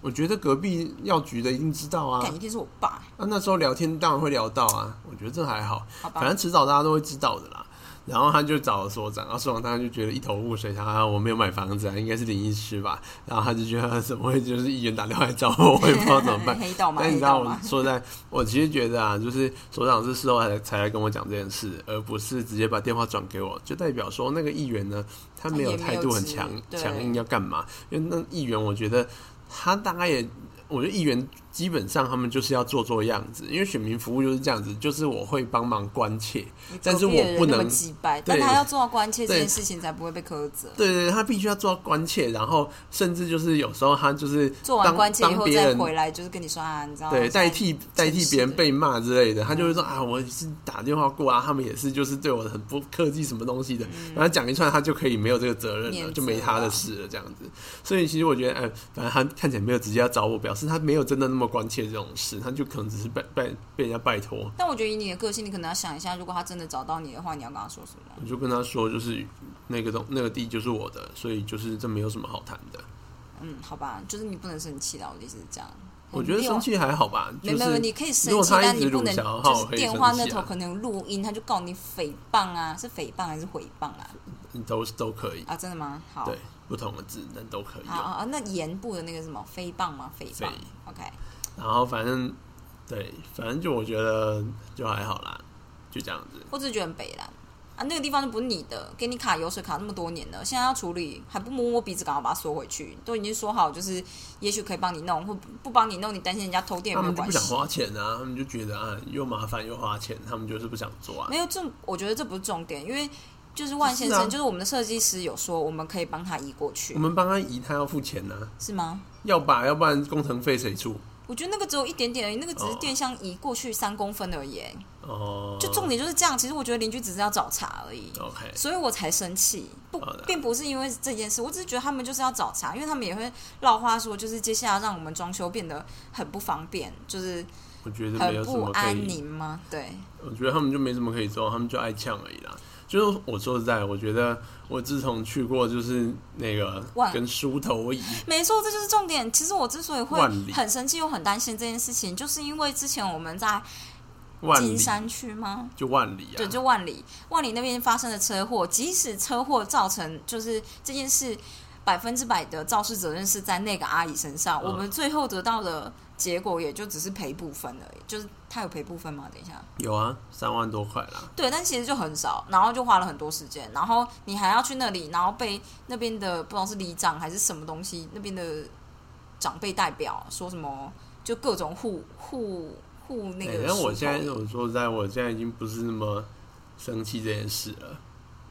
[SPEAKER 2] 我觉得隔壁药局的一定知道啊，
[SPEAKER 1] 感一定是我爸，
[SPEAKER 2] 那那时候聊天当然会聊到啊，我觉得这还好，
[SPEAKER 1] 好
[SPEAKER 2] 反？正迟早大家都会知道的啦。然后他就找了所长，然后所长当然就觉得一头雾水，他我没有买房子啊，应该是灵异师吧。然后他就觉得他怎么会就是议员打电话来找我，我也不知道怎么办。但你知道，我？说在，我其实觉得啊，就是所长是事后才才来跟我讲这件事，而不是直接把电话转给我，就代表说那个议员呢，他没有态度很强强硬要干嘛？因为那议员，我觉得他大概也，我觉得议员基本上他们就是要做做样子，因为选民服务就是这样子，就是我会帮忙关切，但是我不能
[SPEAKER 1] 击败，
[SPEAKER 2] 对
[SPEAKER 1] 但他要做到关切这件事情，才不会被苛责。
[SPEAKER 2] 对对对，他必须要做到关切，然后甚至就是有时候他就是
[SPEAKER 1] 做完关切以后再回来，就是跟你说啊，你知道
[SPEAKER 2] 对，代替代替别人被骂之类的，他就会说
[SPEAKER 1] 嗯
[SPEAKER 2] 啊，我是打电话过啊，他们也是就是对我很不客气什么东西的，
[SPEAKER 1] 嗯。
[SPEAKER 2] 然后讲一串，他就可以没有这个责任了，就没他的事了这样子。所以其实我觉得，哎，反正他看起来没有直接要找我，表示他没有真的那么关切这种事，他就可能只是拜拜被人家拜托。
[SPEAKER 1] 但我觉得以你的个性，你可能要想一下，如果他真的找到你的话，你要跟他说什么？
[SPEAKER 2] 我就跟他说，就是那个东那个地就是我的，所以就是这没有什么好谈的。
[SPEAKER 1] 嗯，好吧，就是你不能生气啦，我的意思是这样。
[SPEAKER 2] 我觉得生气还好吧，就
[SPEAKER 1] 没有没有，你可以生气，但你不能就是电话那头可能有录音，他就告你诽谤啊，是诽谤还是诽谤啊？
[SPEAKER 2] 都都可以，
[SPEAKER 1] 啊，真的吗？好，
[SPEAKER 2] 对，不同的字但都可以
[SPEAKER 1] 啊啊，那言部的那个什么诽谤吗？诽谤，OK，
[SPEAKER 2] 然后反正对，反正就我觉得就还好啦，就这样子。
[SPEAKER 1] 我只是觉得很北蓝啊，那个地方就不是你的，给你卡油水卡那么多年了，现在要处理还不摸摸鼻子，赶快把它缩回去，都已经说好，就是也许可以帮你弄，或不不帮你弄，你担心人家偷电
[SPEAKER 2] 他
[SPEAKER 1] 也没有关系
[SPEAKER 2] 们就不想。花钱啊，他们就觉得啊又麻烦又花钱，他们就是不想做啊。
[SPEAKER 1] 没有这，我觉得这不是重点，因为就是万先生，
[SPEAKER 2] 是啊
[SPEAKER 1] 就是我们的设计师有说，我们可以帮他移过去
[SPEAKER 2] 我，们帮他移，他要付钱呢、
[SPEAKER 1] 是吗？
[SPEAKER 2] 要把，要不然工程费谁出？
[SPEAKER 1] 我觉得那个只有一点点而已，那个只是
[SPEAKER 2] 哦
[SPEAKER 1] 电箱移过去三公分而已。
[SPEAKER 2] 哦，
[SPEAKER 1] 就重点就是这样。其实我觉得邻居只是要找茬而已
[SPEAKER 2] ，OK，
[SPEAKER 1] 所以我才生气，不并不是因为这件事，我只是觉得他们就是要找茬，因为他们也会绕话说，就是接下来让我们装修变得很不方便，就是
[SPEAKER 2] 我觉得
[SPEAKER 1] 很不安宁吗？对，
[SPEAKER 2] 我觉得他们就没什么可以做，他们就爱呛而已啦。就是我说实在，我觉得我自从去过就是那个跟梳头椅，
[SPEAKER 1] 没错，这就是重点。其实我之所以会很生气又很担心这件事情，就是因为之前我们在金山区吗？
[SPEAKER 2] 就万里啊，
[SPEAKER 1] 对，就万里，万里那边发生的车祸，即使车祸造成就是这件事百分之百的肇事责任是在那个阿姨身上，
[SPEAKER 2] 嗯
[SPEAKER 1] 我们最后得到的结果也就只是赔部分而已。就是他有赔部分吗？等一下，
[SPEAKER 2] 有啊，三万多块啦。
[SPEAKER 1] 对，但其实就很少，然后就花了很多时间，然后你还要去那里，然后被那边的不知道是里长还是什么东西，那边的长辈代表说什么，就各种护护护那
[SPEAKER 2] 欸
[SPEAKER 1] 个、
[SPEAKER 2] 但我现在我说实在，我现在已经不是那么生气这件事了。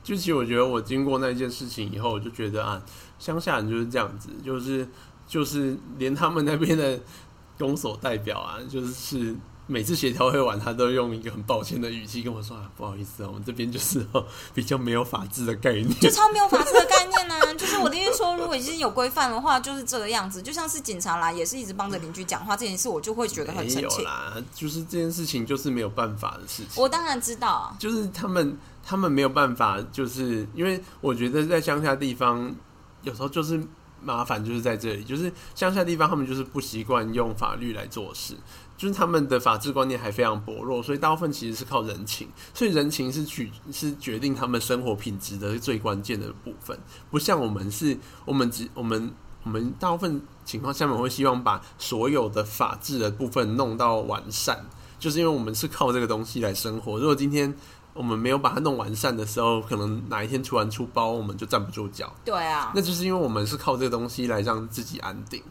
[SPEAKER 2] 就其实我觉得我经过那件事情以后，我就觉得啊，乡下人就是这样子，就是就是连他们那边的公所代表啊，就是每次协调会完，他都用一个很抱歉的语气跟我说啊，不好意思啊，我们这边就是、哦、比较没有法治的概念。
[SPEAKER 1] 就超没有法治的概念呢、就是我的意思说，如果已经有规范的话，就是这个样子。就像是警察来，也是一直帮着邻居讲话这件事，我就会觉得很
[SPEAKER 2] 没
[SPEAKER 1] 生气。
[SPEAKER 2] 有啦，就是这件事情就是没有办法的事情。
[SPEAKER 1] 我当然知道啊，
[SPEAKER 2] 就是他们他们没有办法，就是因为我觉得在乡下地方，有时候就是麻烦就是在这里，就是乡下地方他们就是不习惯用法律来做事，就是他们的法治观念还非常薄弱，所以大部分其实是靠人情，所以人情是取是决定他们生活品质的最关键的部分，不像我们是，我们只我们。我们大部分情况下面会希望把所有的法治的部分弄到完善，就是因为我们是靠这个东西来生活。如果今天我们没有把它弄完善的时候，可能哪一天突然出包，我们就站不住脚。
[SPEAKER 1] 对啊，
[SPEAKER 2] 那就是因为我们是靠这个东西来让自己安定。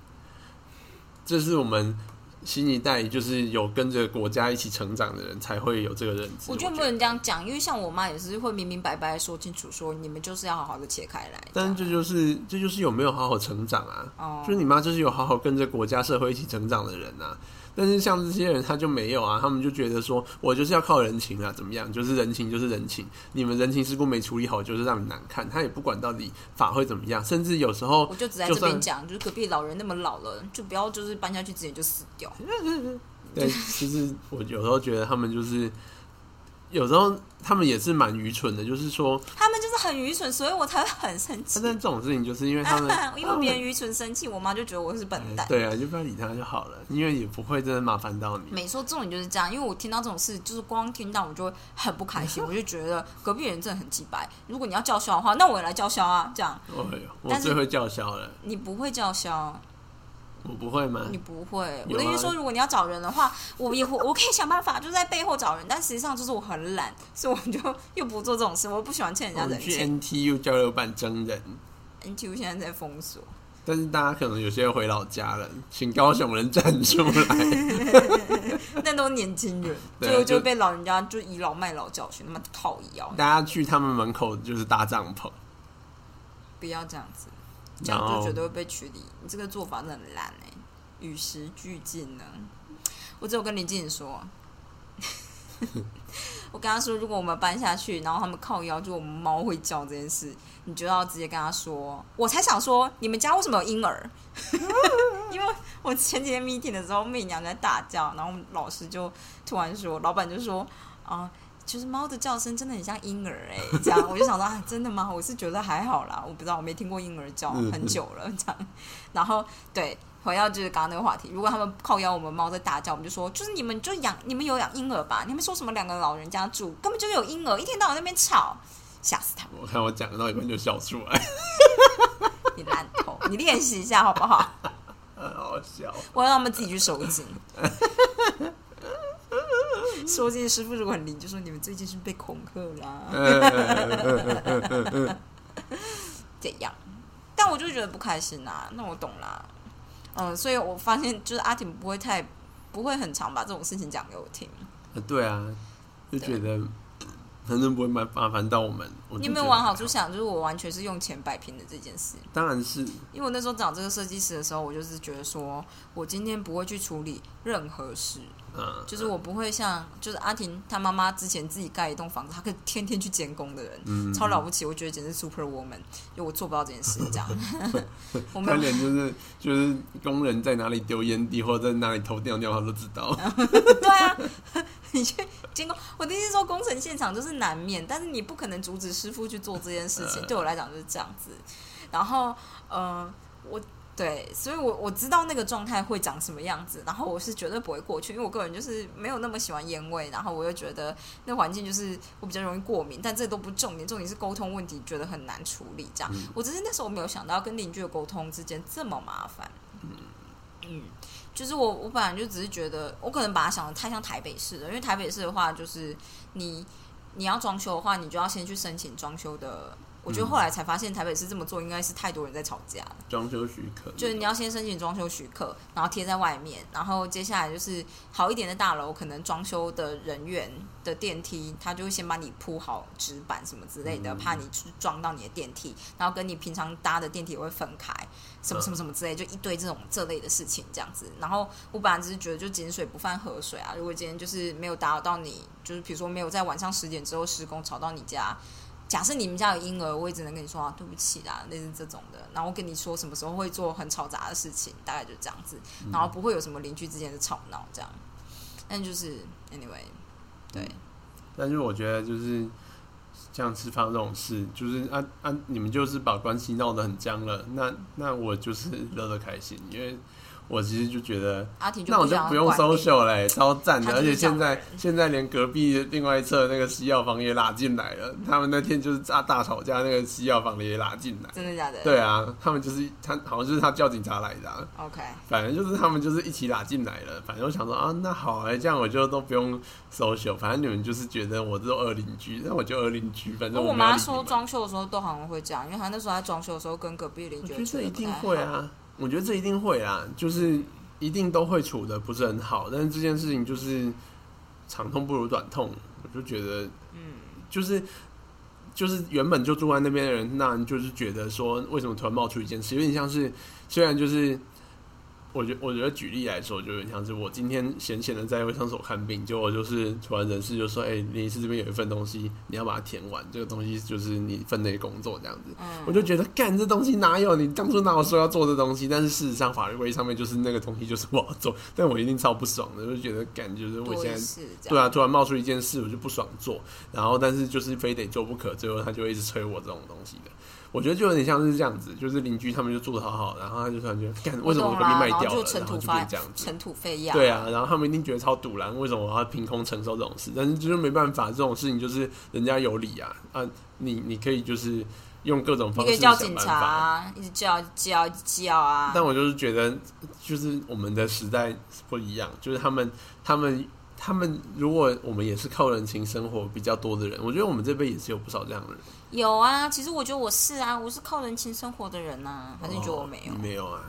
[SPEAKER 2] 这是我们新一代，就是有跟着国家一起成长的人才会有这个认知。
[SPEAKER 1] 我觉得不能这样讲，因为像我妈也是会明明白白说清楚，说你们就是要好好的切开来。
[SPEAKER 2] 但是这就是这就是有没有好好成长啊？
[SPEAKER 1] 哦
[SPEAKER 2] 就是你妈就是有好好跟着国家社会一起成长的人啊。但是像这些人他就没有啊，他们就觉得说我就是要靠人情啊，怎么样？就是人情就是人情，你们人情世故没处理好，就是让你难看。他也不管到底法会怎么样，甚至有时候
[SPEAKER 1] 我就只在这边讲，就是隔壁老人那么老了，就不要就是搬下去之前就死掉。
[SPEAKER 2] 对，其实我有时候觉得他们就是。有时候他们也是蛮愚蠢的，就是说
[SPEAKER 1] 他们就是很愚蠢，所以我才会很生气。
[SPEAKER 2] 但这种事情就是因为他们
[SPEAKER 1] 因为别人愚蠢生气，我妈就觉得我是笨蛋。
[SPEAKER 2] 对啊，就不要理他就好了，因为也不会真的麻烦到你。
[SPEAKER 1] 没错，重点就是这样。因为我听到这种事，就是光听到我就会很不开心，我就觉得隔壁人真的很鸡白。如果你要叫嚣的话，那我也来叫嚣啊，这样。
[SPEAKER 2] 哎呦，我最会叫嚣了。
[SPEAKER 1] 你不会叫嚣。
[SPEAKER 2] 我不会吗？
[SPEAKER 1] 你不会。我的意思说，如果你要找人的话，我也我可以想办法，就在背后找人。但实际上就是我很懒，所以我就又不做这种事。我不喜欢欠人家人
[SPEAKER 2] 情。去 NTU 交流办真人
[SPEAKER 1] ，NTU 现在在封锁。
[SPEAKER 2] 但是大家可能有些人回老家了，请高雄人站出来。
[SPEAKER 1] 那都年轻人，最后就被老人家就倚老卖老教训，那么讨厌。
[SPEAKER 2] 大家去他们门口就是搭帐篷，
[SPEAKER 1] 不要这样子。这样就绝对会被取缔。你这个做法真的很烂哎，与时俱进呢。我只有跟林静说，我跟他说，如果我们搬下去，然后他们靠腰，就我们猫会叫这件事，你就要直接跟他说。我才想说，你们家为什么有婴儿？因为我前几天 meeting 的时候，媚娘在大叫，然后老师就突然说，老板就说啊。其实猫的叫声真的很像婴儿哎，这样我就想到啊，真的吗？我是觉得还好啦，我不知道，我没听过婴儿叫很久了这样。然后对，回到就是刚刚那个话题，如果他们靠邀我们猫在大叫，我们就说，就是你们就养，你们有养婴儿吧？你们说什么两个老人家住，根本就是有婴儿，一天到晚那边吵，吓死他们！
[SPEAKER 2] 我看我讲到一半就笑出来，
[SPEAKER 1] 你烂头，你练习一下好不好？
[SPEAKER 2] 好笑，
[SPEAKER 1] 我要让他们自己去收紧。说这些师傅如果很灵，就说你们最近是被恐吓啦，这样。但我就觉得不开心啊，那我懂啦。嗯，所以我发现就是阿婷不会太不会很常把这种事情讲给我听。
[SPEAKER 2] 对啊，就觉得反正不会麻麻烦到我们。
[SPEAKER 1] 你有没有往好处想？就是我完全是用钱摆平的这件事。
[SPEAKER 2] 当然是，
[SPEAKER 1] 因为我那时候找这个设计师的时候，我就是觉得说我今天不会去处理任何事。嗯，就是我不会像，就是阿婷她妈妈之前自己盖一栋房子，她可以天天去监工的人，超了不起。我觉得简直 super woman，就我做不到这件事，这样。
[SPEAKER 2] 我们连就是就是工人在哪里丢烟蒂或者在哪里偷尿尿，他都知道。
[SPEAKER 1] 对啊，你去监工，我的意思说工程现场就是难免，但是你不可能阻止师傅去做这件事情。对我来讲就是这样子。然后，呃，我。对，所以，我我知道那个状态会长什么样子，然后我是绝对不会过去，因为我个人就是没有那么喜欢烟味，然后我又觉得那环境就是我比较容易过敏，但这都不重点，重点是沟通问题，觉得很难处理。这样，我只是那时候没有想到跟邻居的沟通之间这么麻烦。嗯，就是我我本来就只是觉得，我可能把它想的太像台北市了，因为台北市的话，就是你你要装修的话，你就要先去申请装修的。我觉得后来才发现，台北市这么做应该是太多人在吵架。
[SPEAKER 2] 装修许可
[SPEAKER 1] 就是你要先申请装修许可，然后贴在外面，然后接下来就是好一点的大楼，可能装修的人员的电梯，他就会先帮你铺好纸板什么之类的，怕你去撞到你的电梯，然后跟你平常搭的电梯也会分开，什么什么什么之类，就一堆这种这类的事情这样子。然后我本来只是觉得，就井水不犯河水啊，如果今天就是没有打扰到你，就是比如说没有在晚上十点之后施工吵到你家。假设你们家有婴儿，我也只能跟你说啊，对不起啦，类似这种的。然后跟你说什么时候会做很嘈杂的事情，大概就这样子。然后不会有什么邻居之间的吵闹这样。但就是 anyway，对。
[SPEAKER 2] 但是我觉得就是像吃饭这种事，就是啊啊，你们就是把关系闹得很僵了，那那我就是乐得开心，因为。我其实就觉得，那我就不用 social 嘞，超赞的。而且现在现在连隔壁另外一侧那个西药房也拉进来了。他们那天就是大大吵架，那个西药房的也拉进来。
[SPEAKER 1] 真的假的？
[SPEAKER 2] 对啊，他们就是他好像就是他叫警察来的。
[SPEAKER 1] OK，
[SPEAKER 2] 反正就是他们就是一起拉进来了。反正我想说啊，那好啊，这样我就都不用 social。反正你们就是觉得我是二邻居，那我就二邻居。反正
[SPEAKER 1] 我妈说装修的时候都好像会这样，因为她那时候在装修的时候跟隔壁邻居
[SPEAKER 2] 这一定会啊。我觉得这一定会啊，就是一定都会处的不是很好，但是这件事情就是长痛不如短痛，我就觉得，嗯，就是就是原本就住在那边的人，那就是觉得说，为什么突然冒出一件事，有点像是虽然就是我觉我觉得举例来说，就有点像是我今天闲闲的在卫生所看病，结果就是突然人事就说：“哎、林医师这边有一份东西，你要把它填完，这个东西就是你分内工作这样子。
[SPEAKER 1] 嗯
[SPEAKER 2] 我就觉得，干这东西哪有？你当初哪有说要做这东西？但是事实上，法律规定上面就是那个东西就是我要做，但我一定超不爽的，就觉得干就是我现在。对啊，突然冒出一件事，我就不爽做，然后但是就是非得做不可，最后他就会一直催我这种东西的。我觉得就有点像是这样子，就是邻居他们就住的好好，然后他就突然觉得，干为什么我隔壁卖掉了，
[SPEAKER 1] 就尘土
[SPEAKER 2] 然后就变
[SPEAKER 1] 发
[SPEAKER 2] 这样子。
[SPEAKER 1] 尘土飞扬。
[SPEAKER 2] 对啊，然后他们一定觉得超堵然，为什么我要凭空承受这种事？但是就是没办法，这种事情就是人家有理啊啊，你你可以就是用各种方式
[SPEAKER 1] 可以叫警。察啊，一直叫叫叫啊。
[SPEAKER 2] 但我就是觉得，就是我们的时代不一样，就是他们他们他们，如果我们也是靠人情生活比较多的人，我觉得我们这辈也是有不少这样的人。
[SPEAKER 1] 有啊，其实我觉得我是啊，我是靠人情生活的人呐、啊，还是你觉得我没有？
[SPEAKER 2] 哦没有啊？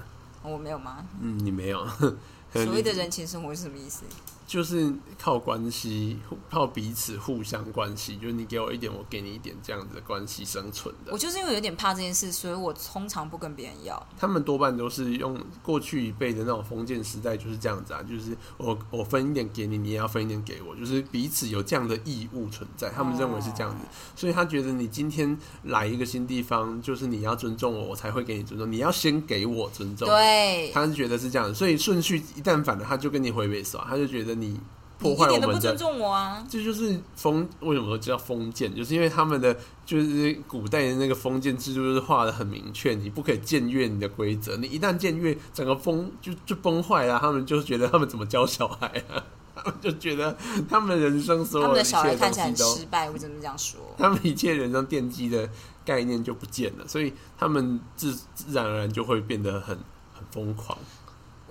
[SPEAKER 1] 我没有吗？
[SPEAKER 2] 嗯，你没有。
[SPEAKER 1] 所谓的人情生活是什么意思？
[SPEAKER 2] 就是靠关系，靠彼此互相关系，就是你给我一点，我给你一点，这样子的关系生存的
[SPEAKER 1] 我。就是因为有点怕这件事，所以我通常不跟别人要。
[SPEAKER 2] 他们多半都是用过去一辈的那种封建时代就是这样子啊，就是我我分一点给你，你也要分一点给我，就是彼此有这样的义务存在。他们认为是这样子，所以他觉得你今天来一个新地方，就是你要尊重我，我才会给你尊重，你要先给我尊重。
[SPEAKER 1] 对，
[SPEAKER 2] 他是觉得是这样的，所以顺序一旦反了，他就跟你回北耍，他就觉得你
[SPEAKER 1] 你
[SPEAKER 2] 破坏我们的
[SPEAKER 1] 尊重我啊！
[SPEAKER 2] 这就是封为什么说叫封建，就是因为他们的就是古代的那个封建制度就是画的很明确，你不可以僭越你的规则，你一旦僭越，整个封就就崩坏了。他们就觉得他们怎么教小孩啊？他们就觉得他们人生所
[SPEAKER 1] 他们的
[SPEAKER 2] 一切
[SPEAKER 1] 小孩看起来
[SPEAKER 2] 东西都，
[SPEAKER 1] 很失败，我只能这样说。
[SPEAKER 2] 他们一切人生奠基的概念就不见了，所以他们自自然而然就会变得很很疯狂。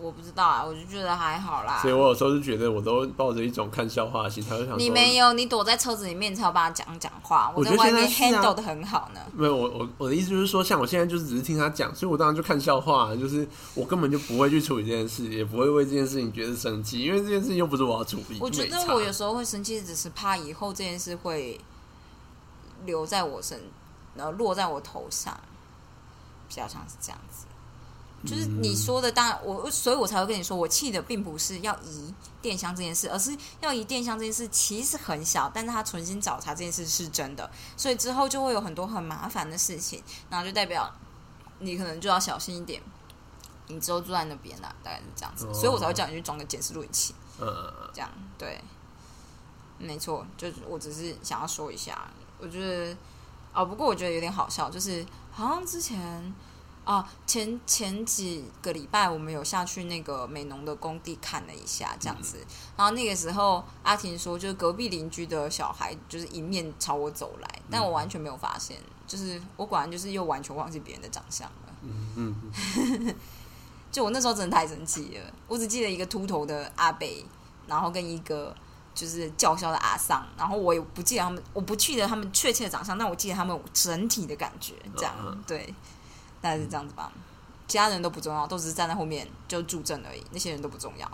[SPEAKER 1] 我不知道啊，我就觉得还好啦
[SPEAKER 2] 所以。我有时候就觉得，我都抱着一种看笑话的心态，就想
[SPEAKER 1] 你没有，你躲在车子里面才有办法讲讲话。
[SPEAKER 2] 我
[SPEAKER 1] 在外面 handle 的很好呢。
[SPEAKER 2] 没有，我我我的意思就是说，像我现在就是只是听他讲，所以我当然就看笑话，就是我根本就不会去处理这件事，也不会为这件事情觉得生气，因为这件事情又不是我要处理。
[SPEAKER 1] 我觉得我有时候会生气，只是怕以后这件事会留在我身，然后落在我头上，比较像是这样子。就是你说的，当然我，所以我才会跟你说，我气的并不是要移电箱这件事，而是要移电箱这件事其实很小，但是他存心找茬这件事是真的，所以之后就会有很多很麻烦的事情，然后就代表你可能就要小心一点，你之后住在那边啦，大概是这样子，
[SPEAKER 2] 哦
[SPEAKER 1] 所以我才会叫你去装个监视录影器。
[SPEAKER 2] 呃，
[SPEAKER 1] 这样对，没错，就是我只是想要说一下，我觉得哦，不过我觉得有点好笑，就是好像之前啊前前几个礼拜我们有下去那个美农的工地看了一下，这样子，然后那个时候阿婷说，就是隔壁邻居的小孩就是迎面朝我走来，但我完全没有发现，就是我果然就是又完全忘记别人的长相了。
[SPEAKER 2] 嗯嗯，
[SPEAKER 1] 就我那时候真的太生气了，我只记得一个秃头的阿北，然后跟一个就是叫嚣的阿桑，然后我也不记得他们，我不记得他们确切的长相，但我记得他们整体的感觉，这样、
[SPEAKER 2] 嗯。
[SPEAKER 1] 对，大概是这样子吧。其他人都不重要，都只是站在后面就助阵而已，那些人都不重要，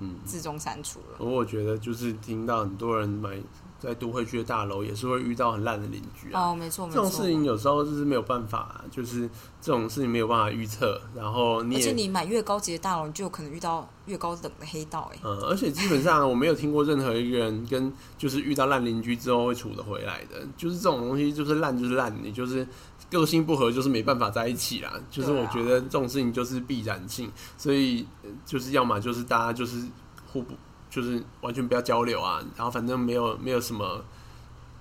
[SPEAKER 2] 嗯，
[SPEAKER 1] 自中删除了。
[SPEAKER 2] 不过我觉得就是听到很多人买在都会区的大楼，也是会遇到很烂的邻居啊。
[SPEAKER 1] 哦，没错，没错
[SPEAKER 2] 这种。事情有时候就是没有办法、啊，就是这种事情没有办法预测，然后你也
[SPEAKER 1] 而且你买越高级的大楼，你就有可能遇到越高等的黑道、哎，
[SPEAKER 2] 嗯，而且基本上我没有听过任何一个人跟就是遇到烂邻居之后会处得回来的，就是这种东西就是烂就是烂，你就是个性不合就是没办法在一起啦。就是我觉得这种事情就是必然性，所以呃就是要么就是大家就是互不就是完全不要交流啊，然后反正没有没有什么。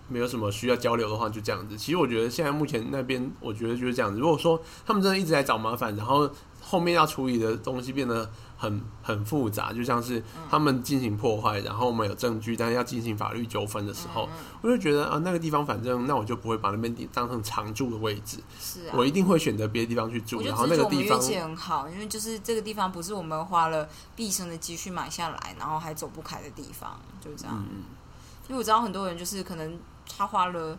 [SPEAKER 2] 没有什么需要交流的话，就这样子。其实我觉得现在目前那边，我觉得就是这样子。如果说他们真的一直在找麻烦，然后后面要处理的东西变得很很复杂，就像是他们进行破坏，然后我们有证据，但是要进行法律纠纷的时候，我就觉得啊，那个地方反正那我就不会把那边当成常住的位置，
[SPEAKER 1] 是啊，
[SPEAKER 2] 我一定会选择别的地方去住。然后那个地方
[SPEAKER 1] 运气很好，因为就是这个地方不是我们花了毕生的积蓄买下来，然后还走不开的地方，就是这样。
[SPEAKER 2] 嗯
[SPEAKER 1] 因为我知道很多人就是可能他花了，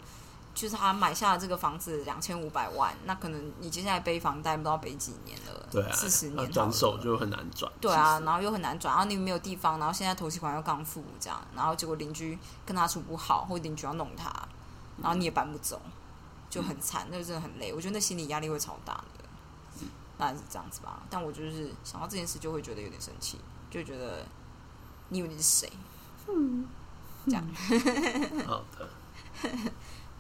[SPEAKER 1] 就是他买下了这个房子两千五百万，那可能你接下来背房贷不知道背几年了，
[SPEAKER 2] 对啊，
[SPEAKER 1] 四十年
[SPEAKER 2] 转手就很难转。
[SPEAKER 1] 对啊，然后又很难转，然后你没有地方，然后现在头期款又刚付这样，然后结果邻居跟他处不好，或者邻居要弄他，然后你也搬不走，就很惨，那个真的很累。我觉得那心理压力会超大的。大概是这样子吧。但我就是想到这件事，就会觉得有点生气，就觉得你以为你是谁？嗯，这样。
[SPEAKER 2] 好的，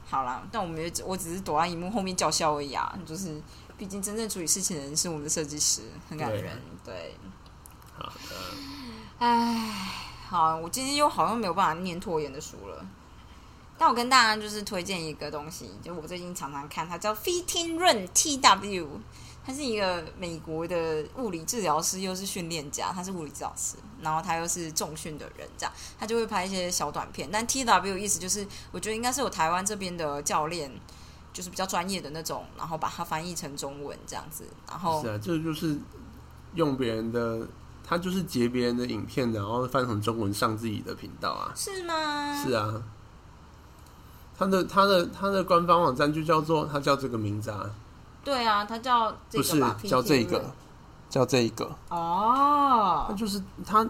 [SPEAKER 1] 好啦，但我们也我只是躲在荧幕后面叫嚣而已啊。就是，毕竟真正处理事情的人是我们的设计师，很感人。对，
[SPEAKER 2] 好的，
[SPEAKER 1] 唉，好，我今天又好像没有办法念拖延的书了。但我跟大家就是推荐一个东西，就我最近常常看，它叫 Fitting Run TW，他是一个美国的物理治疗师，又是训练家，他是物理治疗师，然后他又是重训的人，这样他就会拍一些小短片。但 TW 意思就是，我觉得应该是有台湾这边的教练，就是比较专业的那种，然后把它翻译成中文这样子，然后
[SPEAKER 2] 是啊，这就是用别人的，他就是截别人的影片，然后翻成中文上自己的频道啊。
[SPEAKER 1] 是吗？
[SPEAKER 2] 是啊，他的他的他的官方网站就叫做他叫这个名字啊，
[SPEAKER 1] 对啊，他叫这
[SPEAKER 2] 不是叫这个叫这个，他
[SPEAKER 1] 哦，
[SPEAKER 2] 就是他。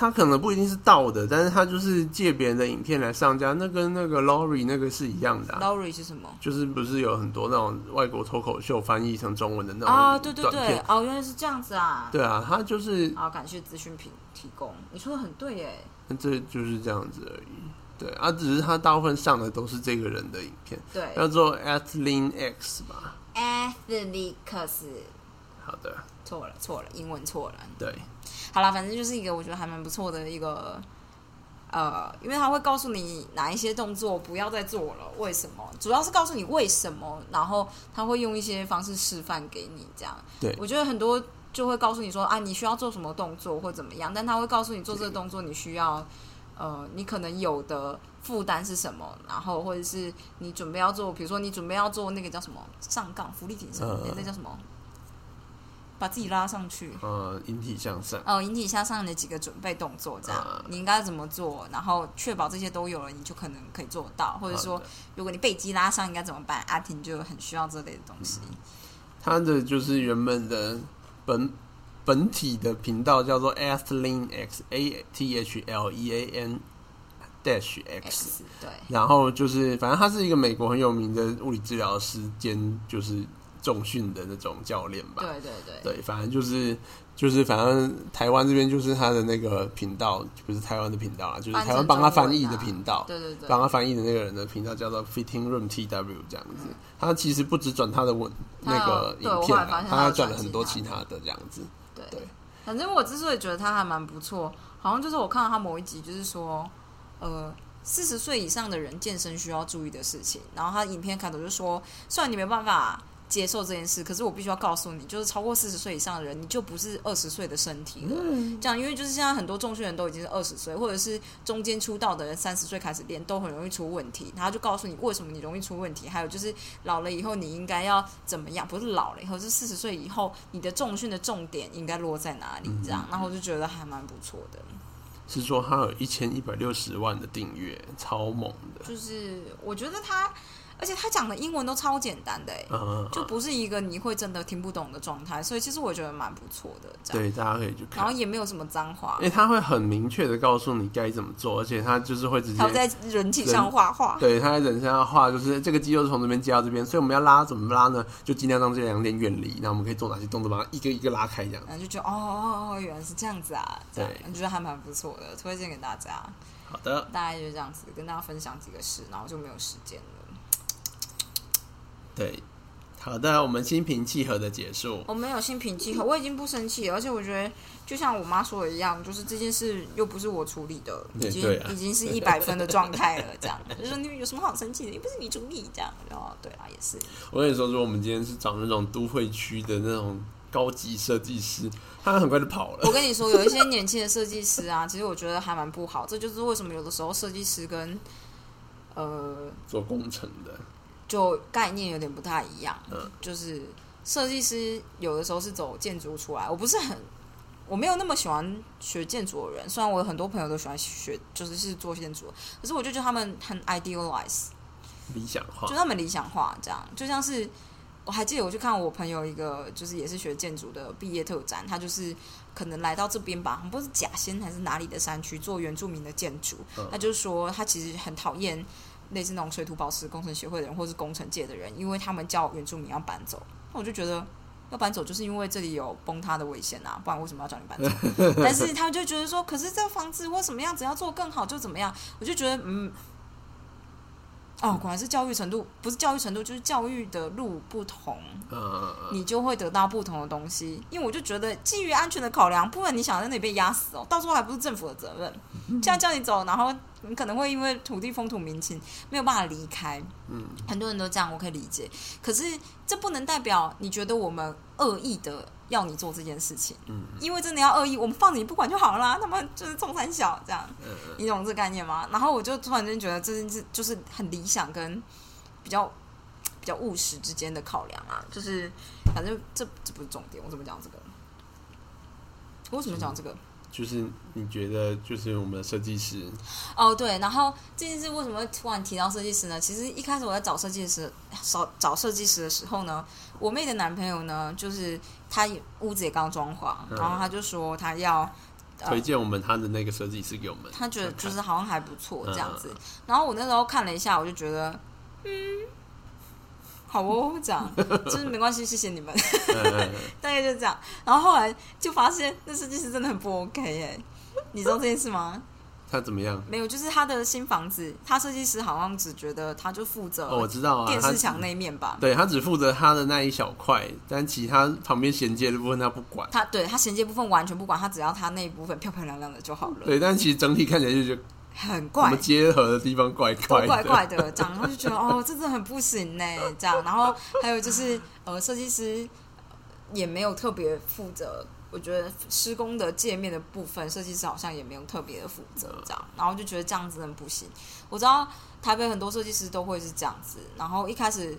[SPEAKER 2] 他可能不一定是盗的，但是他就是借别人的影片来上架，那跟那个 Laurie 那个是一样的、啊
[SPEAKER 1] ，Laurie 是什么？
[SPEAKER 2] 就是不是有很多那种外国脱口秀翻译成中文的那种
[SPEAKER 1] 啊，对对
[SPEAKER 2] 短
[SPEAKER 1] 对
[SPEAKER 2] 片，
[SPEAKER 1] 哦，原来是这样子啊。
[SPEAKER 2] 对啊，他就是
[SPEAKER 1] 好，感谢资讯品提供，你说的很对耶。
[SPEAKER 2] 这就是这样子而已。对啊，只是他大部分上的都是这个人的影片，
[SPEAKER 1] 对
[SPEAKER 2] 叫做 Athlean X 吧。
[SPEAKER 1] ，Athletes，
[SPEAKER 2] 好的，
[SPEAKER 1] 错了错了，英文错了。
[SPEAKER 2] 对，
[SPEAKER 1] 好了，反正就是一个我觉得还蛮不错的一个，呃，因为他会告诉你哪一些动作不要再做了，为什么？主要是告诉你为什么，然后他会用一些方式示范给你，这样。
[SPEAKER 2] 对
[SPEAKER 1] 我觉得很多就会告诉你说啊，你需要做什么动作或怎么样，但他会告诉你做这个动作你需要，呃，你可能有的负担是什么，然后或者是你准备要做，比如说你准备要做那个叫什么上杠浮力挺身，
[SPEAKER 2] 嗯
[SPEAKER 1] 那叫什么？把自己拉上去，
[SPEAKER 2] 呃，引体向上，
[SPEAKER 1] 哦，引体向上的几个准备动作，这样、
[SPEAKER 2] 啊
[SPEAKER 1] 你应该怎么做？然后确保这些都有了，你就可能可以做到。或者说
[SPEAKER 2] 好的，
[SPEAKER 1] 如果你背肌拉伤，应该怎么办？阿婷就很需要这类的东西。
[SPEAKER 2] 他的就是原本的本本体的频道叫做 Athlean X A T H L E A N dash
[SPEAKER 1] X，X 对，
[SPEAKER 2] 然后就是反正他是一个美国很有名的物理治疗师兼就是重训的那种教练吧。
[SPEAKER 1] 对对对，
[SPEAKER 2] 对，反正就是就是反正台湾这边就是他的那个频道，不是台湾的频道啊，就是台湾帮他翻译的频道。
[SPEAKER 1] 对对对，
[SPEAKER 2] 帮他翻译的那个人的频道叫做 Fitting Room TW 这样子，他其实不只转他的文那个影片
[SPEAKER 1] 他
[SPEAKER 2] 他还转了很多其
[SPEAKER 1] 他的
[SPEAKER 2] 他。的这样子。
[SPEAKER 1] 对。
[SPEAKER 2] 对。
[SPEAKER 1] 反正我之所以觉得他还蛮不错，好像就是我看到他某一集，就是说，呃，四十岁以上的人健身需要注意的事情。然后他影片开头就说，虽然你没办法接受这件事，可是我必须要告诉你，就是超过四十岁以上的人，你就不是二十岁的身体了。这样，因为就是现在很多重训人都已经是二十岁，或者是中间出道的人三十岁开始练，都很容易出问题。然后就告诉你为什么你容易出问题，还有就是老了以后你应该要怎么样？不是老了以后，是四十岁以后，你的重训的重点应该落在哪里？这样，然后我就觉得还蛮不错的。
[SPEAKER 2] 是说他有一千一百六十万的订阅，超猛的。
[SPEAKER 1] 就是我觉得他，而且他讲的英文都超简单的、欸，
[SPEAKER 2] 嗯，
[SPEAKER 1] 就不是一个你会真的听不懂的状态，所以其实我觉得蛮不错的。这样，
[SPEAKER 2] 对，大家可以去看
[SPEAKER 1] 然后，也没有什么脏话
[SPEAKER 2] 因，为他会很明确的告诉你该怎么做，而且他就是会直接
[SPEAKER 1] 他在人体上画画。
[SPEAKER 2] 对，他在人身上画，就是这个肌肉从这边接到这边，所以我们要拉怎么拉呢？就尽量让这两点远离，然后我们可以做哪些动作，把它一个一个拉开，这样。
[SPEAKER 1] 然后就觉得哦哦哦，原来是这样子啊，这样
[SPEAKER 2] 对
[SPEAKER 1] 我觉得还蛮不错的，推荐给大家。
[SPEAKER 2] 好的，
[SPEAKER 1] 大概就是这样子，跟大家分享几个事，然后就没有时间了。
[SPEAKER 2] 对，好的，我们心平气和的结束。
[SPEAKER 1] 我没有心平气和，我已经不生气了，而且我觉得就像我妈说的一样，就是这件事又不是我处理的，已经、已经是一百分的状态了，这样就是你有什么好生气的？又不是你处理，这样然后对啊，也是。
[SPEAKER 2] 我跟你说，如果我们今天是找那种都会区的那种高级设计师，他很快就跑了。
[SPEAKER 1] 我跟你说，有一些年轻的设计师啊，其实我觉得还蛮不好，这就是为什么有的时候设计师跟呃
[SPEAKER 2] 做工程的，
[SPEAKER 1] 就概念有点不太一样。
[SPEAKER 2] 嗯
[SPEAKER 1] 就是设计师有的时候是走建筑出来，我不是很，我没有那么喜欢学建筑的人。虽然我有很多朋友都喜欢学，就是是做建筑，可是我就觉得他们很 idealize，
[SPEAKER 2] 理想化
[SPEAKER 1] 就。他们理想化，这样就像是。我还记得我去看我朋友一个，就是也是学建筑的毕业特展，他就是可能来到这边吧，不是甲仙还是哪里的山区做原住民的建筑，
[SPEAKER 2] 嗯
[SPEAKER 1] 他就说他其实很讨厌类似那种水土保持工程协会的人或是工程界的人，因为他们叫原住民要搬走。那我就觉得要搬走就是因为这里有崩塌的危险啊，不然为什么要叫你搬走？但是他们就觉得说，可是这个房子或什么样子要做更好就怎么样，我就觉得嗯。哦，果然是教育程度，不是教育程度，就是教育的路不同，呃你就会得到不同的东西。因为我就觉得，基于安全的考量，不然你想在那里被压死哦，到时候还不是政府的责任。现在叫你走，然后你可能会因为土地风土民情没有办法离开。嗯，很多人都这样，我可以理解。可是这不能代表你觉得我们恶意的。要你做这件事情，嗯，因为真的要恶意，我们放你不管就好了。他们就是中三小这样，你懂这概念吗？然后我就突然间觉得这件事就是很理想跟比较比较务实之间的考量啊，就是反正这这不是重点，我怎么讲这个？我为什么讲这个？
[SPEAKER 2] 就是你觉得，就是我们的设计师
[SPEAKER 1] 哦，对。然后这件事为什么会突然提到设计师呢？其实一开始我在找设计师、找找设计师的时候呢，我妹的男朋友呢，就是他屋子也刚装潢，然后他就说他要
[SPEAKER 2] 推荐我们他的那个设计师给我们，
[SPEAKER 1] 他觉得就是好像还不错这样子。然后我那时候看了一下，我就觉得，嗯。好哦，这样 就是没关系，谢谢你们，大概就这样。然后后来就发现那设计师真的很不 OK 哎，你知道这件事吗？
[SPEAKER 2] 他怎么样？
[SPEAKER 1] 没有，就是他的新房子，他设计师好像只觉得他就负责，
[SPEAKER 2] 我知道啊，
[SPEAKER 1] 电视墙那一面吧。
[SPEAKER 2] 对他只负责他的那一小块，但其他旁边衔接的部分他不管。
[SPEAKER 1] 他对他衔接部分完全不管，他只要他那一部分漂漂亮亮的就好了。
[SPEAKER 2] 对，但其实整体看起来就觉得。
[SPEAKER 1] 很怪，
[SPEAKER 2] 结合的地方怪怪
[SPEAKER 1] 怪怪的，这样，然后就觉得哦，这真的很不行呢，这样。然后还有就是，呃，设计师也没有特别负责，我觉得施工的界面的部分，设计师好像也没有特别的负责，这样。然后就觉得这样子很不行。我知道台北很多设计师都会是这样子。然后一开始，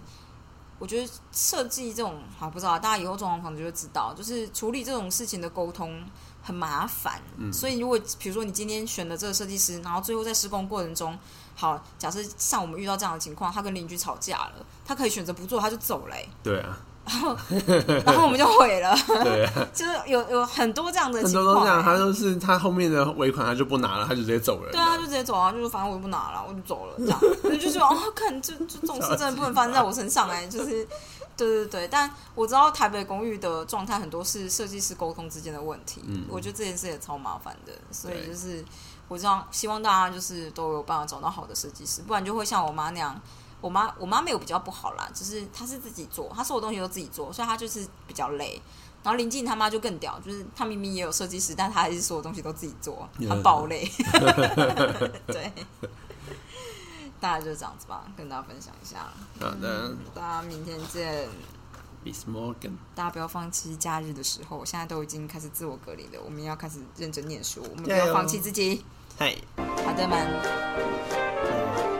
[SPEAKER 1] 我觉得设计这种，好不知道大家以后装潢房子就会知道，就是处理这种事情的沟通。很麻烦，嗯所以如果比如说你今天选的这个设计师，然后最后在施工过程中，好，假设像我们遇到这样的情况，他跟邻居吵架了，他可以选择不做，他就走嘞。
[SPEAKER 2] 对啊，
[SPEAKER 1] 然后然后我们就毁了。
[SPEAKER 2] 对，
[SPEAKER 1] 就是有有很多这样的
[SPEAKER 2] 情况，很多都这样，他就是他后面的尾款他就不拿了，他就直接走了。
[SPEAKER 1] 对啊，就直接走啊，就是反正我就不拿了，我就走了，这样，就觉得哦，看这这种事真的不能发生在我身上哎，就是。对对对，但我知道台北公寓的状态很多是设计师沟通之间的问题，嗯，我觉得这件事也超麻烦的，所以就是我知道希望大家就是都有办法找到好的设计师，不然就会像我妈那样，我妈我妈没有比较不好啦，就是她是自己做，她所有东西都自己做，所以她就是比较累。然后林静他妈就更屌，就是她明明也有设计师，但她还是所有东西都自己做，她爆累。对。大概就是这样子吧，跟大家分享一下。
[SPEAKER 2] 好的，
[SPEAKER 1] 大家明天见。
[SPEAKER 2] Bis morgen。
[SPEAKER 1] 大家不要放弃假日的时候，现在都已经开始自我隔离了，我们要开始认真念书，我们不要放弃自己。
[SPEAKER 2] 嗨，
[SPEAKER 1] 好的们。